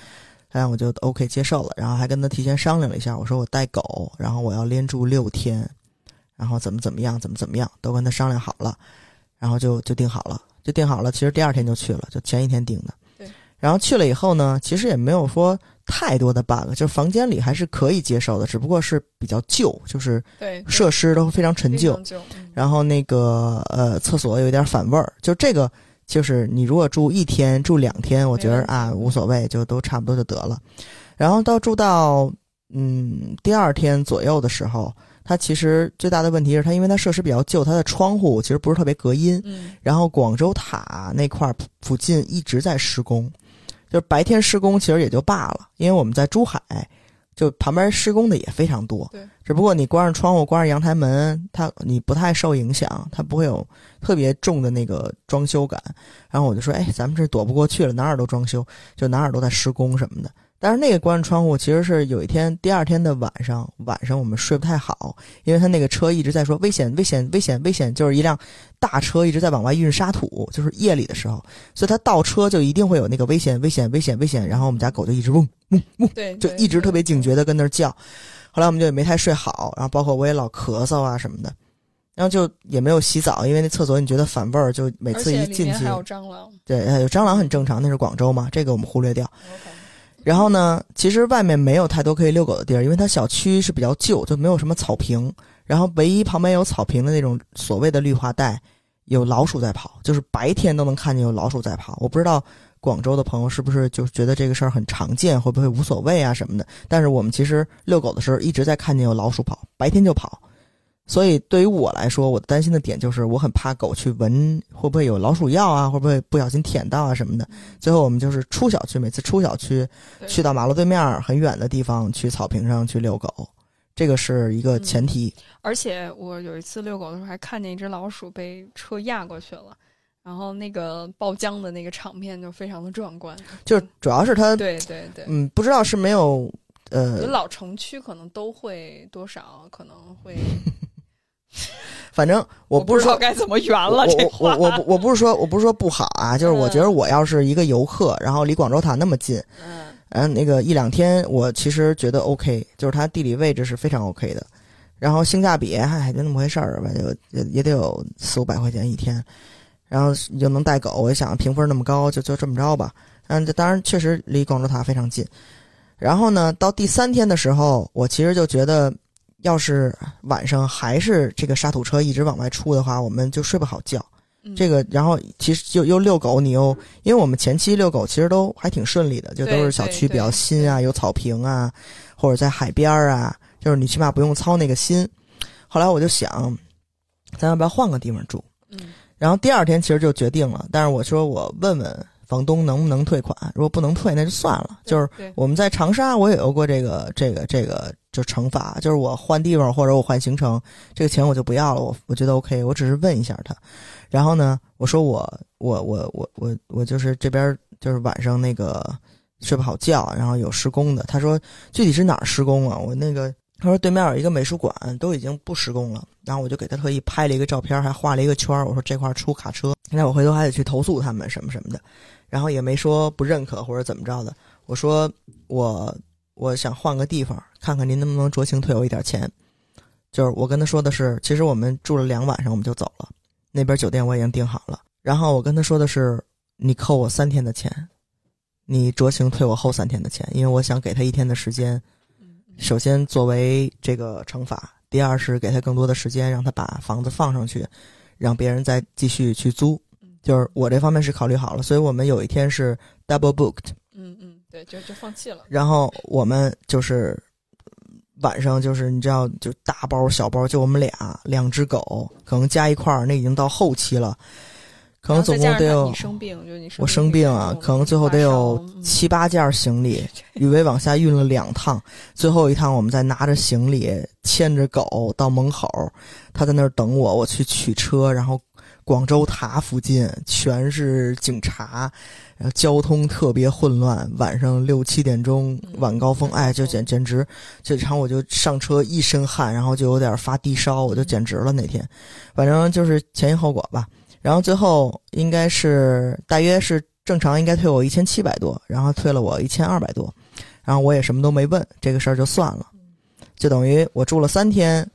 但我就 OK 接受了。然后还跟他提前商量了一下，我说我带狗，然后我要连住六天，然后怎么怎么样，怎么怎么样，都跟他商量好了，然后就就定好了，就定好了。其实第二天就去了，就前一天定的。对。然后去了以后呢，其实也没有说太多的 bug，就是房间里还是可以接受的，只不过是比较旧，就是对，设施都非常陈旧。旧，嗯然后那个呃，厕所有点反味儿，就这个就是你如果住一天、住两天，我觉得啊无所谓，就都差不多就得了。然后到住到嗯第二天左右的时候，它其实最大的问题是它因为它设施比较旧，它的窗户其实不是特别隔音，嗯然后广州塔那块儿附近一直在施工，就是白天施工其实也就罢了，因为我们在珠海，就旁边施工的也非常多。对，只不过你关上窗户、关上阳台门，它你不太受影响，它不会有特别重的那个装修感。然后我就说，哎，咱们这躲不过去了，哪儿都装修，就哪儿都在施工什么的。但是那个关上窗户，其实是有一天第二天的晚上，晚上我们睡不太好，因为他那个车一直在说危险、危险、危险、危险，就是一辆大车一直在往外运沙土，就是夜里的时候，所以他倒车就一定会有那个危险、危险、危险、危险，然后我们家狗就一直嗡嗡嗡，对，就一直特别警觉的跟那儿叫。后来我们就也没太睡好，然后包括我也老咳嗽啊什么的，然后就也没有洗澡，因为那厕所你觉得反味儿，就每次一进去还，有蟑螂。对，呃有蟑螂很正常，那是广州嘛，这个我们忽略掉。然后呢，其实外面没有太多可以遛狗的地儿，因为它小区是比较旧，就没有什么草坪。然后唯一旁边有草坪的那种所谓的绿化带，有老鼠在跑，就是白天都能看见有老鼠在跑。我不知道广州的朋友是不是就觉得这个事儿很常见，会不会无所谓啊什么的。但是我们其实遛狗的时候一直在看见有老鼠跑，白天就跑。所以对于我来说，我担心的点就是我很怕狗去闻会不会有老鼠药啊，会不会不小心舔到啊什么的。最后我们就是出小区，每次出小区去到马路对面很远的地方去草坪上去遛狗，这个是一个前提。而且我有一次遛狗的时候，还看见一只老鼠被车压过去了，然后那个爆浆的那个场面就非常的壮观。就主要是它，对对对，嗯，不知道是没有呃，老城区可能都会多少可能会，反正我不不是说。知道该怎么圆了我我这话。我我不我不是说我不是说不好啊，就是我觉得我要是一个游客，然后离广州塔那么近，嗯，嗯，那个一两天，我其实觉得 OK，就是它地理位置是非常 OK 的，然后性价比还就那么回事儿吧，就也也得有四五百块钱一天，然后又能带狗，我就想评分那么高，就就这么着吧。嗯，这当然确实离广州塔非常近。然后呢，到第三天的时候，我其实就觉得，要是晚上还是这个沙土车一直往外出的话，我们就睡不好觉。嗯这个，然后其实又又遛狗，你又因为我们前期遛狗其实都还挺顺利的，就都是小区比较新啊，有草坪啊，或者在海边儿啊，就是你起码不用操那个心。后来我就想，咱要不要换个地方住？嗯然后第二天其实就决定了，但是我说我问问房东能不能退款？如果不能退，那就算了。就是我们在长沙，我也有过这个这个这个就惩罚，就是我换地方或者我换行程，这个钱我就不要了。我我觉得 OK，我只是问一下他。然后呢，我说我我我我我我就是这边就是晚上那个睡不好觉，然后有施工的。他说具体是哪儿施工啊？我那个他说对面有一个美术馆都已经不施工了，然后我就给他特意拍了一个照片，还画了一个圈儿。我说这块出卡车，那我回头还得去投诉他们什么什么的。然后也没说不认可或者怎么着的。我说我我想换个地方，看看您能不能酌情退我一点钱。就是我跟他说的是，其实我们住了两晚上我们就走了，那边酒店我已经订好了。然后我跟他说的是，你扣我三天的钱，你酌情退我后三天的钱，因为我想给他一天的时间。首先作为这个惩罚，第二是给他更多的时间，让他把房子放上去，让别人再继续去租。就是我这方面是考虑好了，所以我们有一天是 double booked，嗯嗯，对，就就放弃了。然后我们就是晚上就是你知道，就大包小包，就我们俩两只狗，可能加一块儿，那已经到后期了，可能总共得有生病，就你我生病啊，可能最后得有嗯。七八件行李，雨薇往下运了两趟，最后一趟我们再拿着行李牵着狗到门口，他在那儿等我，我去取车，然后广州塔附近全是警察，然后交通特别混乱，晚上六七点钟嗯。晚高峰，哎，就简简直，这然后我就上车一身汗，然后就有点发低烧，我就简直了那天，反正就是前因后果吧。然后最后应该是大约是正常应该退我一千七百多，然后退了我一千二百多，然后我也什么都没问，这个事儿就算了，就等于我住了三天，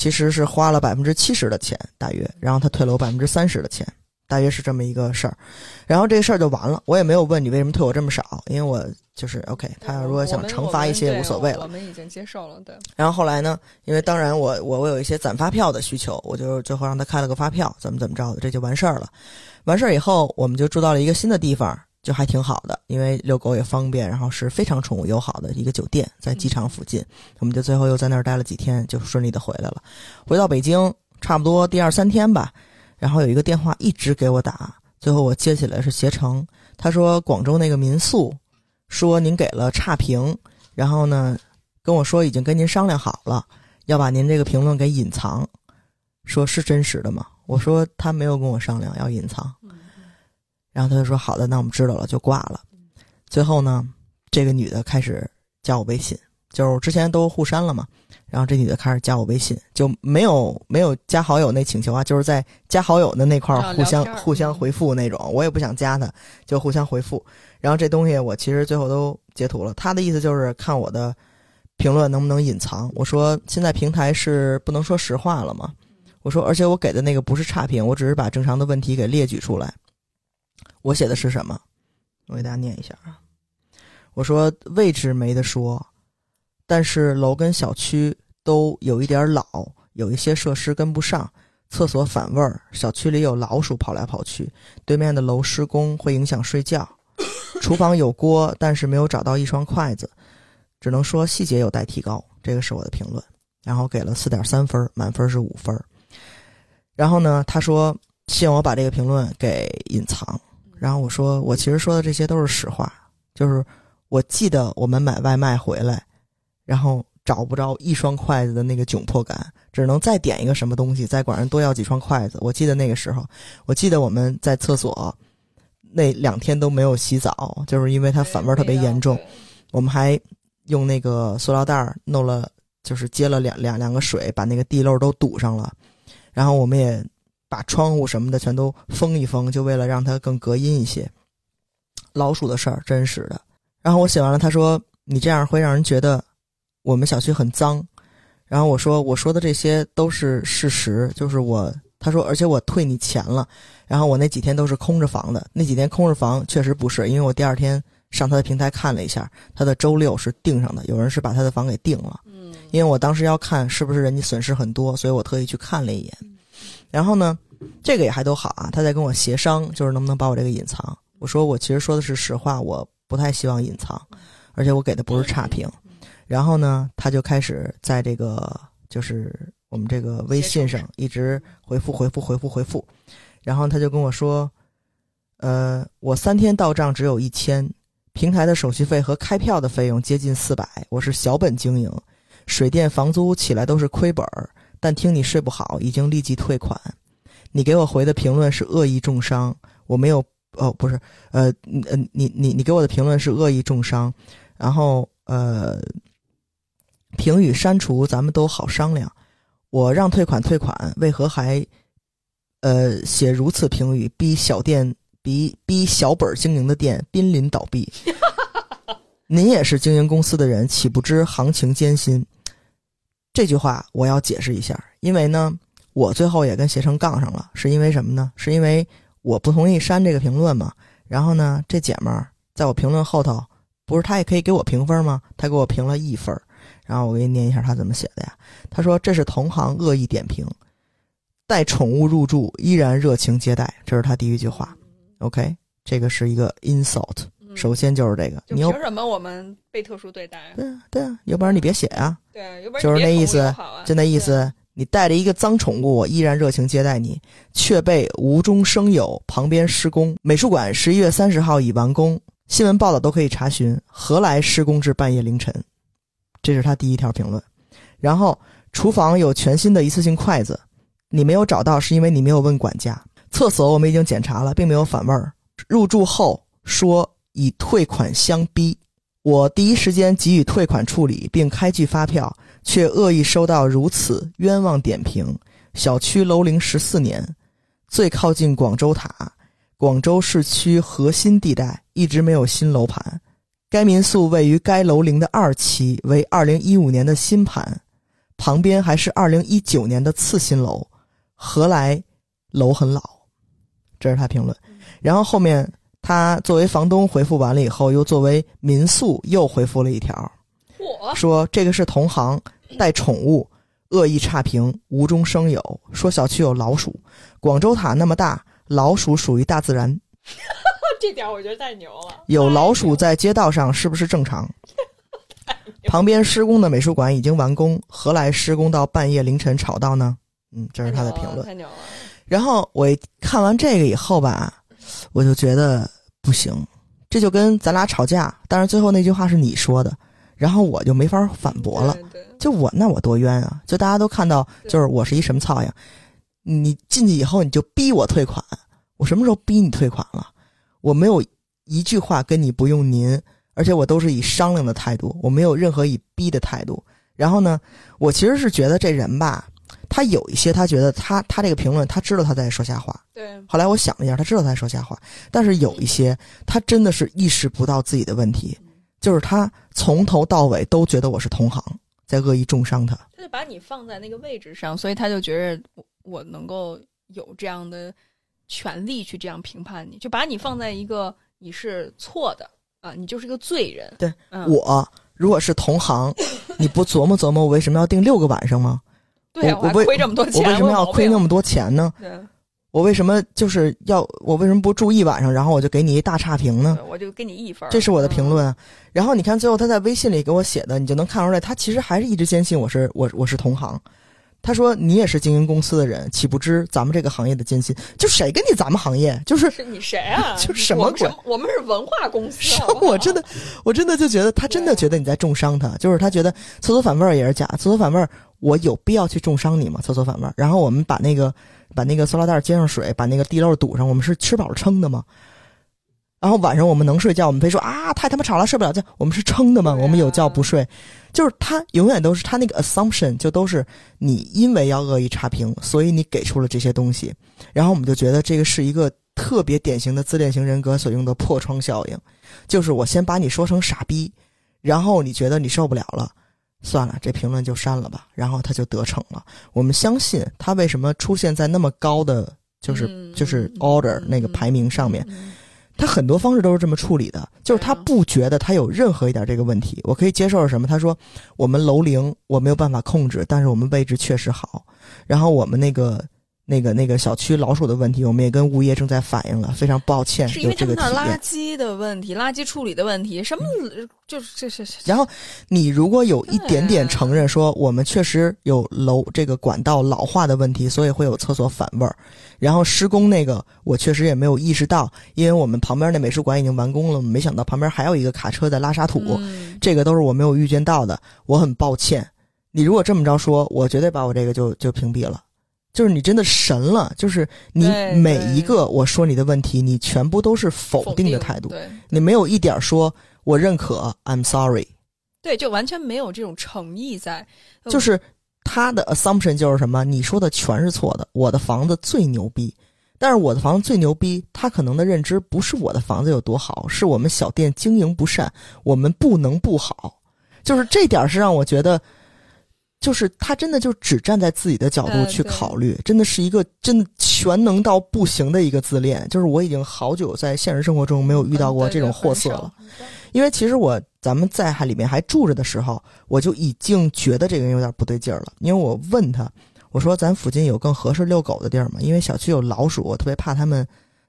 其实是花了百分之七十的钱大约，然后他退了我百分之三十的钱，大约是这么一个事儿，然后这个事儿就完了，我也没有问你为什么退我这么少，因为我就是 OK，他如果想惩罚一些无所谓了我。们已经接受了，对，然后后来呢，因为当然我我我有一些攒发票的需求，我就最后让他开了个发票，怎么怎么着的，这就完事儿了。完事儿以后，我们就住到了一个新的地方，就还挺好的，因为遛狗也方便，然后是非常宠物友好的一个酒店，在机场附近。我们就最后又在那儿待了几天，就顺利的回来了。回到北京，差不多第二三天吧，然后有一个电话一直给我打，最后我接起来是携程，他说广州那个民宿说您给了差评，然后呢跟我说已经跟您商量好了，要把您这个评论给隐藏，说是真实的吗？我说他没有跟我商量要隐藏，然后他就说好的，那我们知道了，就挂了。最后呢，这个女的开始加我微信，就是之前都互删了嘛，然后这女的开始加我微信，就没有没有加好友那请求啊，就是在加好友的那块互相、互相回复那种，我也不想加他，就互相回复。然后这东西我其实最后都截图了，他的意思就是看我的评论能不能隐藏。我说现在平台是不能说实话了嘛？我说，而且我给的那个不是差评，我只是把正常的问题给列举出来。我写的是什么？我给大家念一下啊。我说位置没得说，但是楼跟小区都有一点老，有一些设施跟不上，厕所反味儿，小区里有老鼠跑来跑去，对面的楼施工会影响睡觉，厨房有锅，但是没有找到一双筷子，只能说细节有待提高。这个是我的评论，然后给了四点三分，满分是五分。然后呢，他说希望我把这个评论给隐藏。然后我说，我其实说的这些都是实话，就是我记得我们买外卖回来，然后找不着一双筷子的那个窘迫感，只能再点一个什么东西，再管人多要几双筷子。我记得那个时候，我记得我们在厕所那两天都没有洗澡，就是因为它反味儿特别严重。我们还用那个塑料袋儿弄了，就是接了两两两个水，把那个地漏都堵上了。然后我们也把窗户什么的全都封一封，就为了让它更隔音一些。老鼠的事儿真实的。然后我写完了，他说你这样会让人觉得我们小区很脏。然后我说我说的这些都是事实，就是我他说而且我退你钱了。然后我那几天都是空着房的，那几天空着房确实不是，因为我第二天上他的平台看了一下，他的周六是订上的，有人是把他的房给订了。嗯，因为我当时要看是不是人家损失很多，所以我特意去看了一眼。然后呢，这个也还都好啊，他在跟我协商，就是能不能把我这个隐藏。我说我其实说的是实话，我不太希望隐藏，而且我给的不是差评。然后呢，他就开始在这个就是我们这个微信上一直回复回复回复回复，然后他就跟我说，呃，我三天到账只有一千，平台的手续费和开票的费用接近四百，我是小本经营，水电房租起来都是亏本儿，但听你睡不好，已经立即退款。你给我回的评论是恶意重伤，我没有哦，不是，呃，呃，你你你给我的评论是恶意重伤，然后呃，评语删除，咱们都好商量。我让退款退款，为何还呃写如此评语，逼小店逼逼小本经营的店濒临倒闭？您也是经营公司的人，岂不知行情艰辛？这句话我要解释一下，因为呢，我最后也跟携程杠上了，是因为什么呢？是因为我不同意删这个评论嘛。然后呢，这姐们儿在我评论后头，不是她也可以给我评分吗？她给我评了一分儿。然后我给你念一下她怎么写的呀？她说这是同行恶意点评，带宠物入住依然热情接待，这是她第一句话。OK，这个是一个 insult，首先就是这个，你凭什么我们被特殊对待？对啊对啊，要不然你别写啊。对啊，要不然就是你别宠物那意思就那意思，你带着一个脏宠物，我依然热情接待你，却被无中生有。旁边施工，美术馆十一月三十号已完工，新闻报道都可以查询，何来施工至半夜凌晨？这是他第一条评论。然后，厨房有全新的一次性筷子，你没有找到是因为你没有问管家。厕所我们已经检查了，并没有反味儿。入住后说以退款相逼，我第一时间给予退款处理，并开具发票，却恶意收到如此冤枉点评。小区楼龄十四年，最靠近广州塔，广州市区核心地带，一直没有新楼盘。该民宿位于该楼龄的二期，为二零一五年的新盘，旁边还是二零一九年的次新楼，何来楼很老？这是他评论。然后后面他作为房东回复完了以后，又作为民宿又回复了一条，说这个是同行带宠物，恶意差评，无中生有，说小区有老鼠，广州塔那么大，老鼠属于大自然，这点我觉得太牛了。有老鼠在街道上是不是正常？旁边施工的美术馆已经完工，何来施工到半夜凌晨吵到呢？嗯，这是他的评论。太牛了。然后我看完这个以后吧，我就觉得不行，这就跟咱俩吵架，但是最后那句话是你说的，然后我就没法反驳了。就我那我多冤啊！就大家都看到，就是我是一什么操样，你进去以后你就逼我退款，我什么时候逼你退款了？我没有一句话跟你不用您，而且我都是以商量的态度，我没有任何以逼的态度。然后呢，我其实是觉得这人吧，他有一些他觉得他他这个评论他知道他在说瞎话，对后来我想了一下，他知道他在说瞎话，但是有一些他真的是意识不到自己的问题，就是他从头到尾都觉得我是同行，在恶意重伤他。他就把你放在那个位置上，所以他就觉得我我能够有这样的权利去这样评判你，就把你放在一个你是错的啊，你就是个罪人。对，嗯，我如果是同行，你不琢磨琢磨我为什么要订六个晚上吗？对啊，我还亏这么多钱，我为什么要亏那么？多钱呢？对，我为什么就是要我为什么不住一晚上，然后我就给你一大差评呢？我就给你一分儿。这是我的评论嗯。啊。然后你看最后他在微信里给我写的，你就能看出来，他其实还是一直坚信我是我我是同行。他说你也是经营公司的人，岂不知咱们这个行业的艰辛？就谁跟你咱们行业？就是是你谁啊？就是什么鬼我们？是文化公司。我真的，我真的就觉得他真的觉得你在重伤他，就是他觉得厕所反味儿也是假，厕所反味儿，我有必要去重伤你吗？厕所反味儿，然后我们把那个把那个塑料袋接上水，把那个地漏堵上，我们是吃饱了撑的吗？然后晚上我们能睡觉，我们非说啊太他妈吵了睡不了觉，我们是撑的吗？我们有觉不睡，就是他永远都是他那个 assumption 就都是你因为要恶意差评，所以你给出了这些东西，然后我们就觉得这个是一个特别典型的自恋型人格所用的破窗效应，就是我先把你说成傻逼，然后你觉得你受不了了，算了，这评论就删了吧，然后他就得逞了。我们相信他为什么出现在那么高的就是、嗯就是嗯 order 嗯那个排名上面，嗯他很多方式都是这么处理的，就是他不觉得他有任何一点这个问题。我可以接受是什么？他说我们楼龄我没有办法控制，但是我们位置确实好，然后我们那个那个那个小区老鼠的问题，我们也跟物业正在反映了，非常抱歉是因为他们的垃。圾的问题、垃圾处理的问题，什么就是这是然后你如果有一点点承认说我们确实有楼这个管道老化的问题，所以会有厕所反味儿，然后施工那个我确实也没有意识到，因为我们旁边那美术馆已经完工了，没想到旁边还有一个卡车在拉沙土，嗯这个都是我没有预见到的，我很抱歉。你如果这么着说，我绝对把我这个就就屏蔽了。就是你真的神了，就是你每一个我说你的问题，你全部都是否否定的态度，你没有一点说我认可，I'm sorry，对，就完全没有这种诚意在，嗯。就是他的 assumption 就是什么？你说的全是错的，我的房子最牛逼，但是我的房子最牛逼，他可能的认知不是我的房子有多好，是我们小店经营不善，我们不能不好，就是这点儿是让我觉得。就是他真的就只站在自己的角度去考虑，真的是一个真的全能到不行的一个自恋。就是我已经好久在现实生活中没有遇到过这种货色了。因为其实我咱们在还里面还住着的时候，我就已经觉得这个人有点不对劲儿了。因为我问他，我说咱附近有更合适遛狗的地儿吗？因为小区有老鼠，我特别怕他们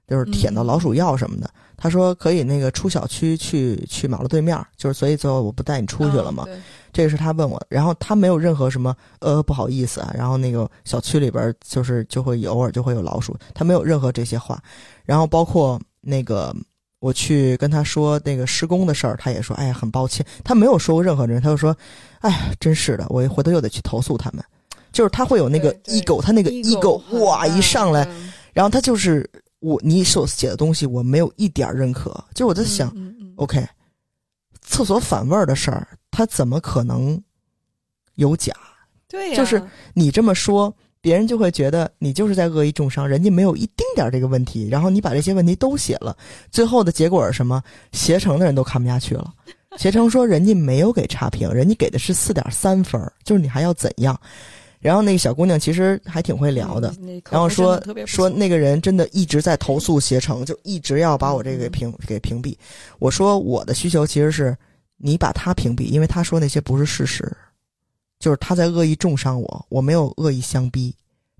就是舔到老鼠药什么的。他说可以那个出小区去去马路对面，就是所以最后我不带你出去了嘛。这是他问我，然后他没有任何什么呃不好意思啊，然后那个小区里边就是就会偶尔就会有老鼠，他没有任何这些话，然后包括那个我去跟他说那个施工的事儿，他也说哎呀很抱歉，他没有说过任何人，他就说哎呀真是的，我一回头又得去投诉他们，就是他会有那个 ego，他那个 ego 哇一上来，然后他就是我你所写的东西我没有一点认可，就我在想。OK，厕所反味儿的事儿，他怎么可能有假？对呀，就是你这么说，别人就会觉得你就是在恶意重伤，人家没有一丁点儿这个问题，然后你把这些问题都写了，最后的结果是什么？携程的人都看不下去了。携程说人家没有给差评，人家给的是四点三分，就是你还要怎样？然后那个小姑娘其实还挺会聊的，嗯，然后说说那个人真的一直在投诉携程，就一直要把我这个屏给屏蔽。我说我的需求其实是你把他屏蔽，因为他说那些不是事实，就是他在恶意重伤我，我没有恶意相逼。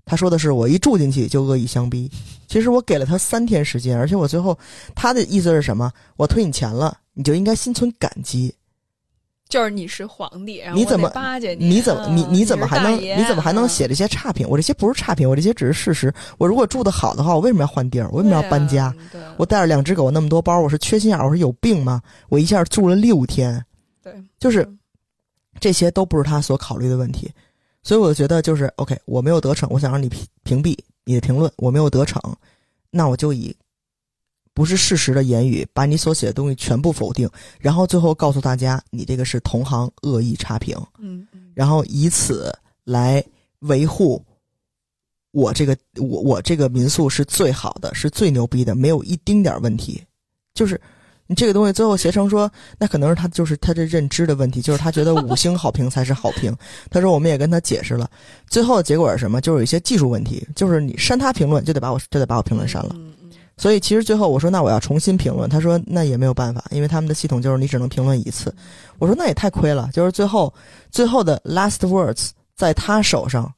他说的是我一住进去就恶意相逼，其实我给了他三天时间，而且我最后他的意思是什么？我退你钱了，你就应该心存感激。就是你是皇帝，然后你怎么巴结你？你怎么你嗯你怎么还能你怎么还能写这些差评？我这些不是差评，我这些只是事实。我如果住的好的话，我为什么要换地儿？我为什么要搬家？？啊我带着两只狗那么多包，我是缺心眼儿，我是有病吗？我一下住了六天，对对，就是这些都不是他所考虑的问题，所以我觉得就是 OK，我没有得逞，我想让你屏屏蔽你的评论，我没有得逞，那我就以不是事实的言语把你所写的东西全部否定，然后最后告诉大家你这个是同行恶意差评，嗯嗯，然后以此来维护我这个我我这个民宿是最好的，是最牛逼的，没有一丁点儿问题。就是你这个东西最后携程说，那可能是他就是他这认知的问题，就是他觉得五星好评才是好评。他说我们也跟他解释了，最后的结果是什么？就是有一些技术问题，就是你删他评论就得把我就得把我评论删了。所以其实最后我说那我要重新评论，他说那也没有办法，因为他们的系统就是你只能评论一次。我说那也太亏了，就是最后最后的 last words 在他手上，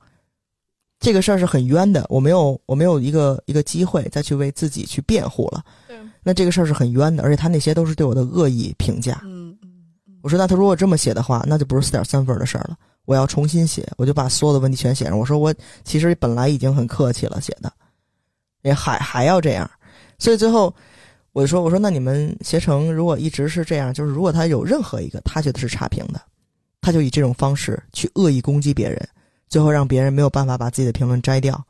这个事儿是很冤的，我没有我没有一个一个机会再去为自己去辩护了。对，那这个事儿是很冤的，而且他那些都是对我的恶意评价。嗯嗯我说那他如果这么写的话，那就不是四点三分的事儿了，我要重新写，我就把所有的问题全写上。我说我其实本来已经很客气了写的，也还还要这样，所以最后我就说我说那你们携程如果一直是这样，就是如果他有任何一个他觉得是差评的，他就以这种方式去恶意攻击别人，最后让别人没有办法把自己的评论摘掉，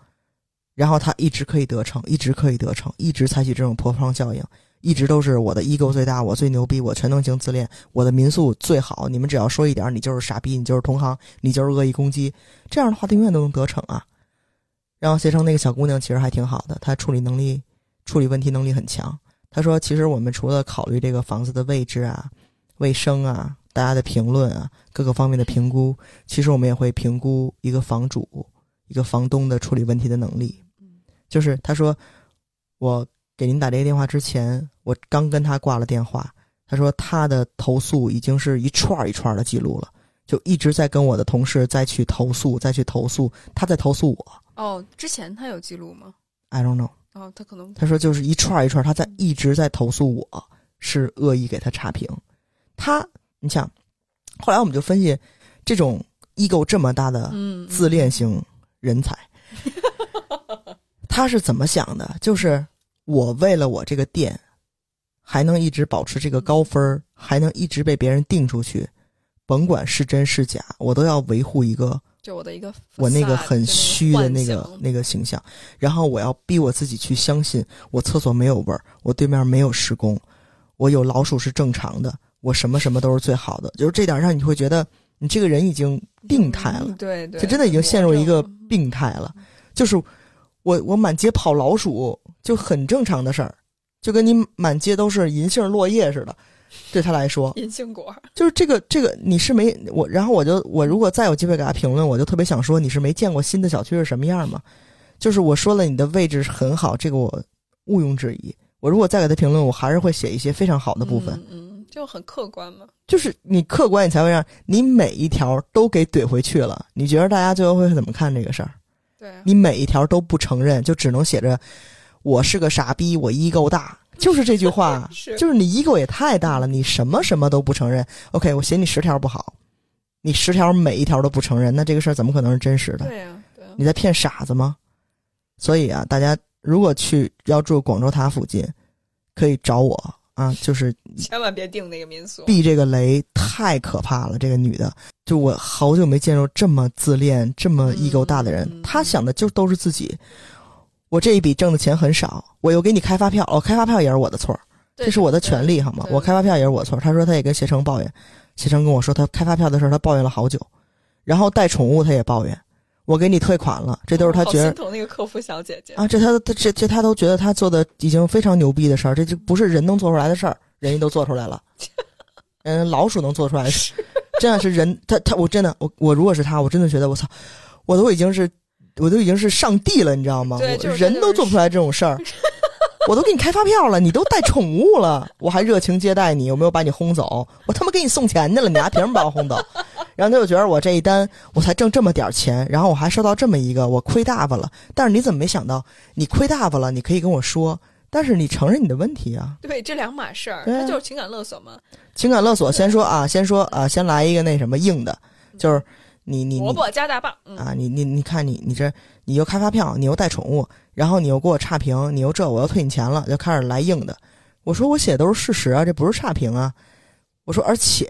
然后他一直可以得逞，一直可以得逞，一直采取这种破窗效应。一直都是我的 ego 最大，我最牛逼，我全能型自恋，我的民宿最好。你们只要说一点，你就是傻逼，你就是同行，你就是恶意攻击。这样的话，他永远都能得逞啊。然后携程那个小姑娘其实还挺好的，她处理能力、处理问题能力很强。他说，其实我们除了考虑这个房子的位置啊、卫生啊、大家的评论啊各个方面的评估，其实我们也会评估一个房主、一个房东的处理问题的能力。就是他说，我。给您打这个电话之前，我刚跟他挂了电话。他说他的投诉已经是一串一串的记录了，就一直在跟我的同事再去投诉，再去投诉，他在投诉我。哦，之前他有记录吗？I don't know。哦，他可能他说就是一串一串，他在一直在投诉我是恶意给他差评。他，你想，后来我们就分析，这种 ego 这么大的嗯自恋型人才，他是怎么想的？就是我为了我这个店，还能一直保持这个高分儿，还能一直被别人定出去，甭管是真是假，我都要维护一个就我的一个我那个很虚的那个那个形象，然后我要逼我自己去相信，我厕所没有味儿，我对面没有施工，我有老鼠是正常的，我什么什么都是最好的，就是这点让你会觉得你这个人已经病态了嗯，对对，就真的已经陷入一个病态了。就是我我满街跑老鼠就很正常的事儿，就跟你满街都是银杏落叶似的，对他来说，银杏果，就是这个这个你是没我，然后我就我如果再有机会给他评论，我就特别想说你是没见过新的小区是什么样吗？就是我说了你的位置很好，这个我毋庸置疑。我如果再给他评论，我还是会写一些非常好的部分。嗯，嗯，就很客观嘛。就是你客观，你才会让你每一条都给怼回去了。你觉得大家最后会怎么看这个事儿？对啊，你每一条都不承认，就只能写着“我是个傻逼，我 ego 大”，就是这句话 是就是你 ego 也太大了，你什么什么都不承认。OK，我写你十条不好，你十条每一条都不承认，那这个事儿怎么可能是真实的？对呀，对啊，你在骗傻子吗？所以啊，大家如果去要住广州塔附近，可以找我啊，就是 千万别定那个民宿。避这个雷太可怕了。这个女的，就我好久没见着这么自恋、这么 ego 大的人。嗯她想的就都是自己。我这一笔挣的钱很少，我又给你开发票，哦，开发票也是我的错这是我的权利，好吗？我开发票也是我错他。说他也跟携程抱怨，携程跟我说他开发票的事儿，她抱怨了好久，然后带宠物他也抱怨，我给你退款了，这都是他觉得心疼那个客服小姐姐。啊，这他他这这他都觉得他做的已经非常牛逼的事儿，这就不是人能做出来的事儿，人家都做出来了。嗯，老鼠能做出来的事，真的是人，他他我真的我我如果是他，我真的觉得我操，我都已经是我都已经是上帝了，你知道吗？我对就是人都做不出来这种事儿。我都给你开发票了，你都带宠物了，我还热情接待你，有没有把你轰走？我他妈给你送钱去了，你还凭什么把我轰走？然后他就觉得我这一单我才挣这么点儿钱，然后我还收到这么一个，我亏大发了。但是你怎么没想到，你亏大发了，你可以跟我说，但是你承认你的问题啊。对，这两码事儿，那就是情感勒索嘛。情感勒索，先说啊，先说啊，先来一个那什么硬的，就是你你你萝卜加大棒，嗯，啊，你你你看你你这你又开发票，你又带宠物，然后你又给我差评，你又这我要退你钱了，就开始来硬的。我说我写的都是事实啊，这不是差评啊。我说而且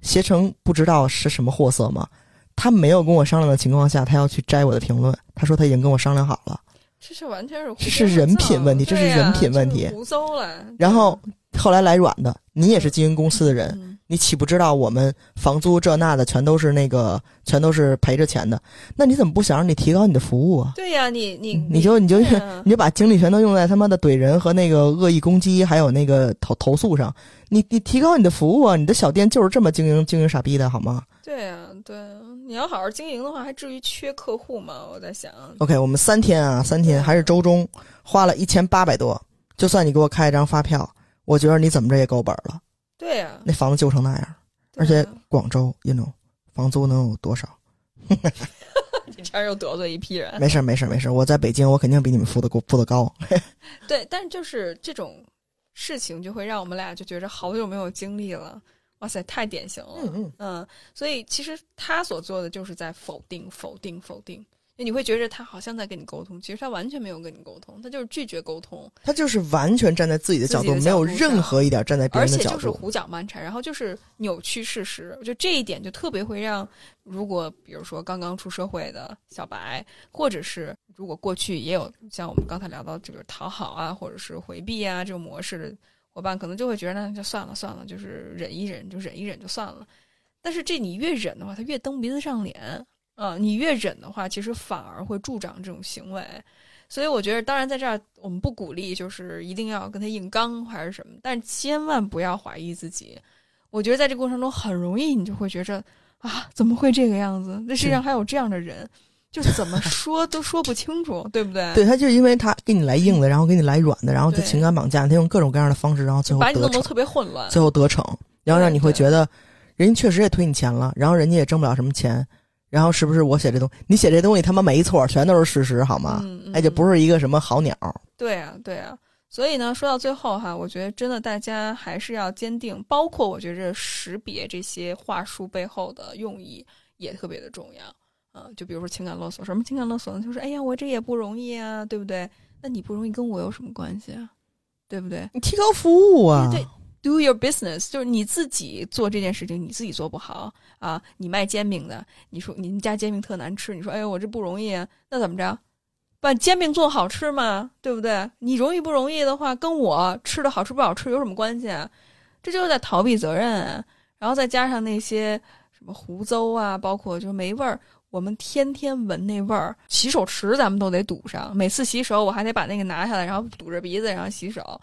携程不知道是什么货色吗？他没有跟我商量的情况下，他要去摘我的评论。他说他已经跟我商量好了。这是完全是这是人品问题这是人品问题就是胡诌了。然后后来来软的，你也是经营公司的人，嗯你岂不知道我们房租这那的全都是那个全都是赔着钱的？那你怎么不想让你提高你的服务啊？对呀，你你你就你就 你就把精力全都用在他妈的怼人和那个恶意攻击，还有那个投投诉上。你你提高你的服务啊！你的小店就是这么经营经营傻逼的好吗对呀，对呀，你要好好经营的话，还至于缺客户吗？我在想，？OK，我们三天啊，三天还是周中，花了一千八百多。就算你给我开一张发票，我觉得你怎么着也够本了。对呀，那房子旧成那样，对而且广州，you know，房租能有多少？你这样又得罪一批人。没事儿没事儿没事儿，我在北京，我肯定比你们付的高付的高。对，但就是这种事情，就会让我们俩就觉着好久没有经历了。哇塞，太典型了。嗯嗯所以其实他所做的就是在否定、否定、否定。你会觉得他好像在跟你沟通，其实他完全没有跟你沟通，他就是拒绝沟通，他就是完全站在自己的角度，没有任何一点站在别人的角度。而且就是胡搅蛮缠，然后就是扭曲事实。我觉得这一点就特别会让，如果比如说刚刚出社会的小白，或者是如果过去也有像我们刚才聊到这个讨好啊，或者是回避啊这种模式的伙伴，可能就会觉得那就算了算了，就是忍一忍，就忍一忍就算了。但是这你越忍的话，他越蹬鼻子上脸啊、你越忍的话，其实反而会助长这种行为。所以我觉得，当然在这儿我们不鼓励，就是一定要跟他硬刚还是什么，但千万不要怀疑自己。我觉得在这过程中，很容易你就会觉着啊，怎么会这个样子？那世界上还有这样的人，就是怎么说都说不清楚，对不对？对，他就因为他给你来硬的，然后给你来软的，然后他情感绑架，他用各种各样的方式，然后最后，把你弄得特别混乱。最后得逞，然后让你会觉得人家确实也退你钱了，然后人家也挣不了什么钱，然后是不是我写这东你写这东西他妈没错，全都是事实，好吗？嗯嗯哎，就不是一个什么好鸟。对啊，对啊。所以呢，说到最后哈，我觉得真的大家还是要坚定，包括我觉着识别这些话术背后的用意也特别的重要。啊，就比如说情感勒索，什么情感勒索呢？就是哎呀，我这也不容易啊，对不对？那你不容易跟我有什么关系啊？对不对？你提高服务啊，对，do your business，就是你自己做这件事情，你自己做不好啊。你卖煎饼的，你说你们家煎饼特难吃，你说哎呦我这不容易，那怎么着？把煎饼做好吃嘛，对不对？你容易不容易的话，跟我吃的好吃不好吃有什么关系啊？这就是在逃避责任啊。然后再加上那些什么胡诌啊，包括就没味儿，我们天天闻那味儿，洗手池咱们都得堵上，每次洗手我还得把那个拿下来，然后堵着鼻子然后洗手。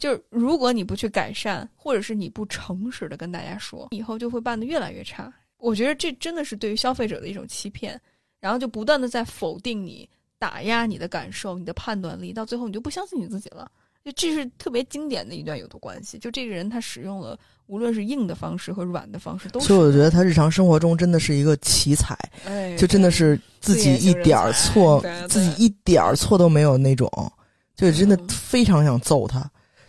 就是如果你不去改善，或者是你不诚实的跟大家说，以后就会办得越来越差。我觉得这真的是对于消费者的一种欺骗，然后就不断的在否定你。打压你的感受，你的判断力，到最后你就不相信你自己了。就这是特别经典的一段有毒关系。就这个人他使用了无论是硬的方式和软的方式都是。所以我觉得他日常生活中真的是一个奇才，哎，就真的是自己一点儿错，自己一点儿错都没有那种，就真的嗯非常想揍他。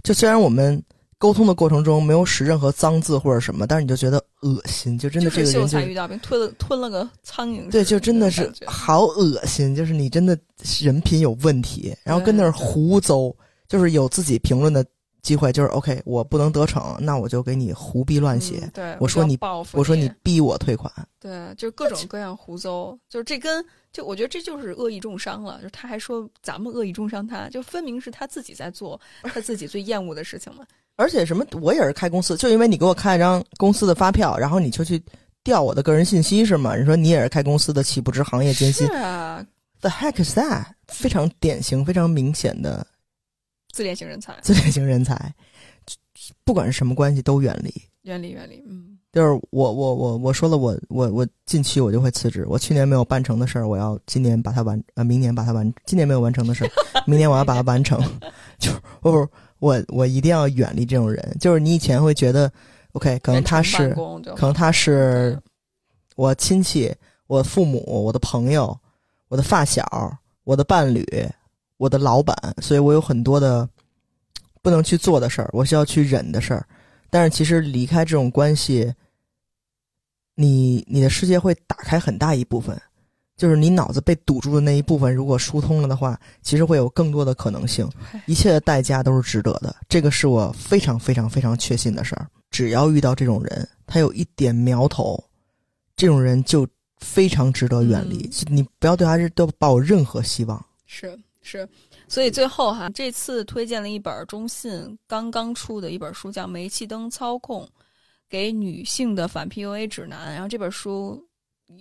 就虽然我们沟通的过程中没有使任何脏字或者什么，但是你就觉得恶心，就真的这个人就才遇到兵，吞了吞了个苍蝇。对，就真的是好恶心，就是你真的人品有问题，然后跟那儿胡诌，就是有自己评论的机会，就是 OK，我不能得逞，那我就给你胡逼乱写。嗯对，我说你报复我说你逼我退款，对，就是各种各样胡诌，就是这跟就我觉得这就是恶意重伤了。就是他还说咱们恶意重伤他，就分明是他自己在做他自己最厌恶的事情嘛。而且什么，我也是开公司，就因为你给我开了张公司的发票，然后你就去调我的个人信息是吗？你说你也是开公司的岂不知行业艰辛是啊，？The heck is that？非常典型、非常明显的自恋型人才，自恋型人才，不管是什么关系都远离。远离远离，嗯，就是我我我我说了我我我近期我就会辞职，我去年没有办成的事儿，我要今年把它完呃明年把它完，今年没有完成的事儿，明年我要把它完成。就是不不我我一定要远离这种人。就是你以前会觉得 OK，可能他是可能他是我亲戚、我父母、我的朋友、我的发小、我的伴侣、我的老板，所以我有很多的不能去做的事儿，我需要去忍的事儿。但是其实离开这种关系，你你的世界会打开很大一部分，就是你脑子被堵住的那一部分，如果疏通了的话，其实会有更多的可能性。一切的代价都是值得的，这个是我非常非常非常确信的事儿。只要遇到这种人，他有一点苗头，这种人就非常值得远离。嗯你不要对他是都抱有任何希望。是是，所以最后哈，这次推荐了一本中信刚刚出的一本书，叫《煤气灯操控：给女性的反 PUA 指南》。然后这本书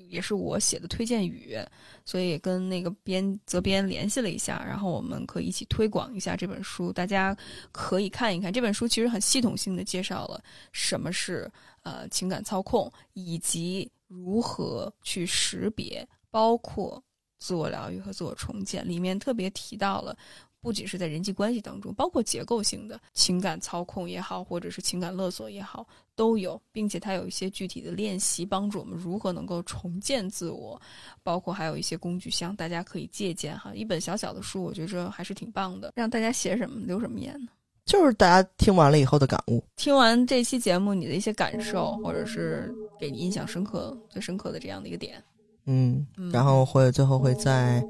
也是我写的推荐语，所以跟那个编责编联系了一下，然后我们可以一起推广一下这本书，大家可以看一看。这本书其实很系统性的介绍了什么是呃情感操控，以及如何去识别，包括自我疗愈和自我重建，里面特别提到了，不仅是在人际关系当中，包括结构性的情感操控也好，或者是情感勒索也好，都有，并且它有一些具体的练习，帮助我们如何能够重建自我，包括还有一些工具箱，大家可以借鉴哈。一本小小的书，我觉着还是挺棒的，让大家写什么留什么言呢？就是大家听完了以后的感悟。听完这期节目，你的一些感受，或者是给你印象深刻、最深刻的这样的一个点，嗯，嗯然后会最后会在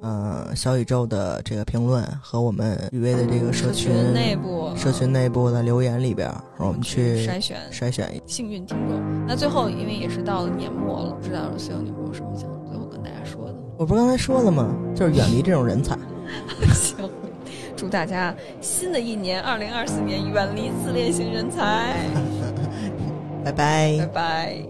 呃小宇宙的这个评论和我们雨薇的这个社群内部社群内部的留言里边儿，我们去筛选筛选。幸运听众。那最后，因为也是到了年末了，不知道所有你们有什么想最后跟大家说的？我不是刚才说了吗？就是远离这种人才。行，祝大家新的一年二零二四年远离自恋型人才，拜 拜拜拜。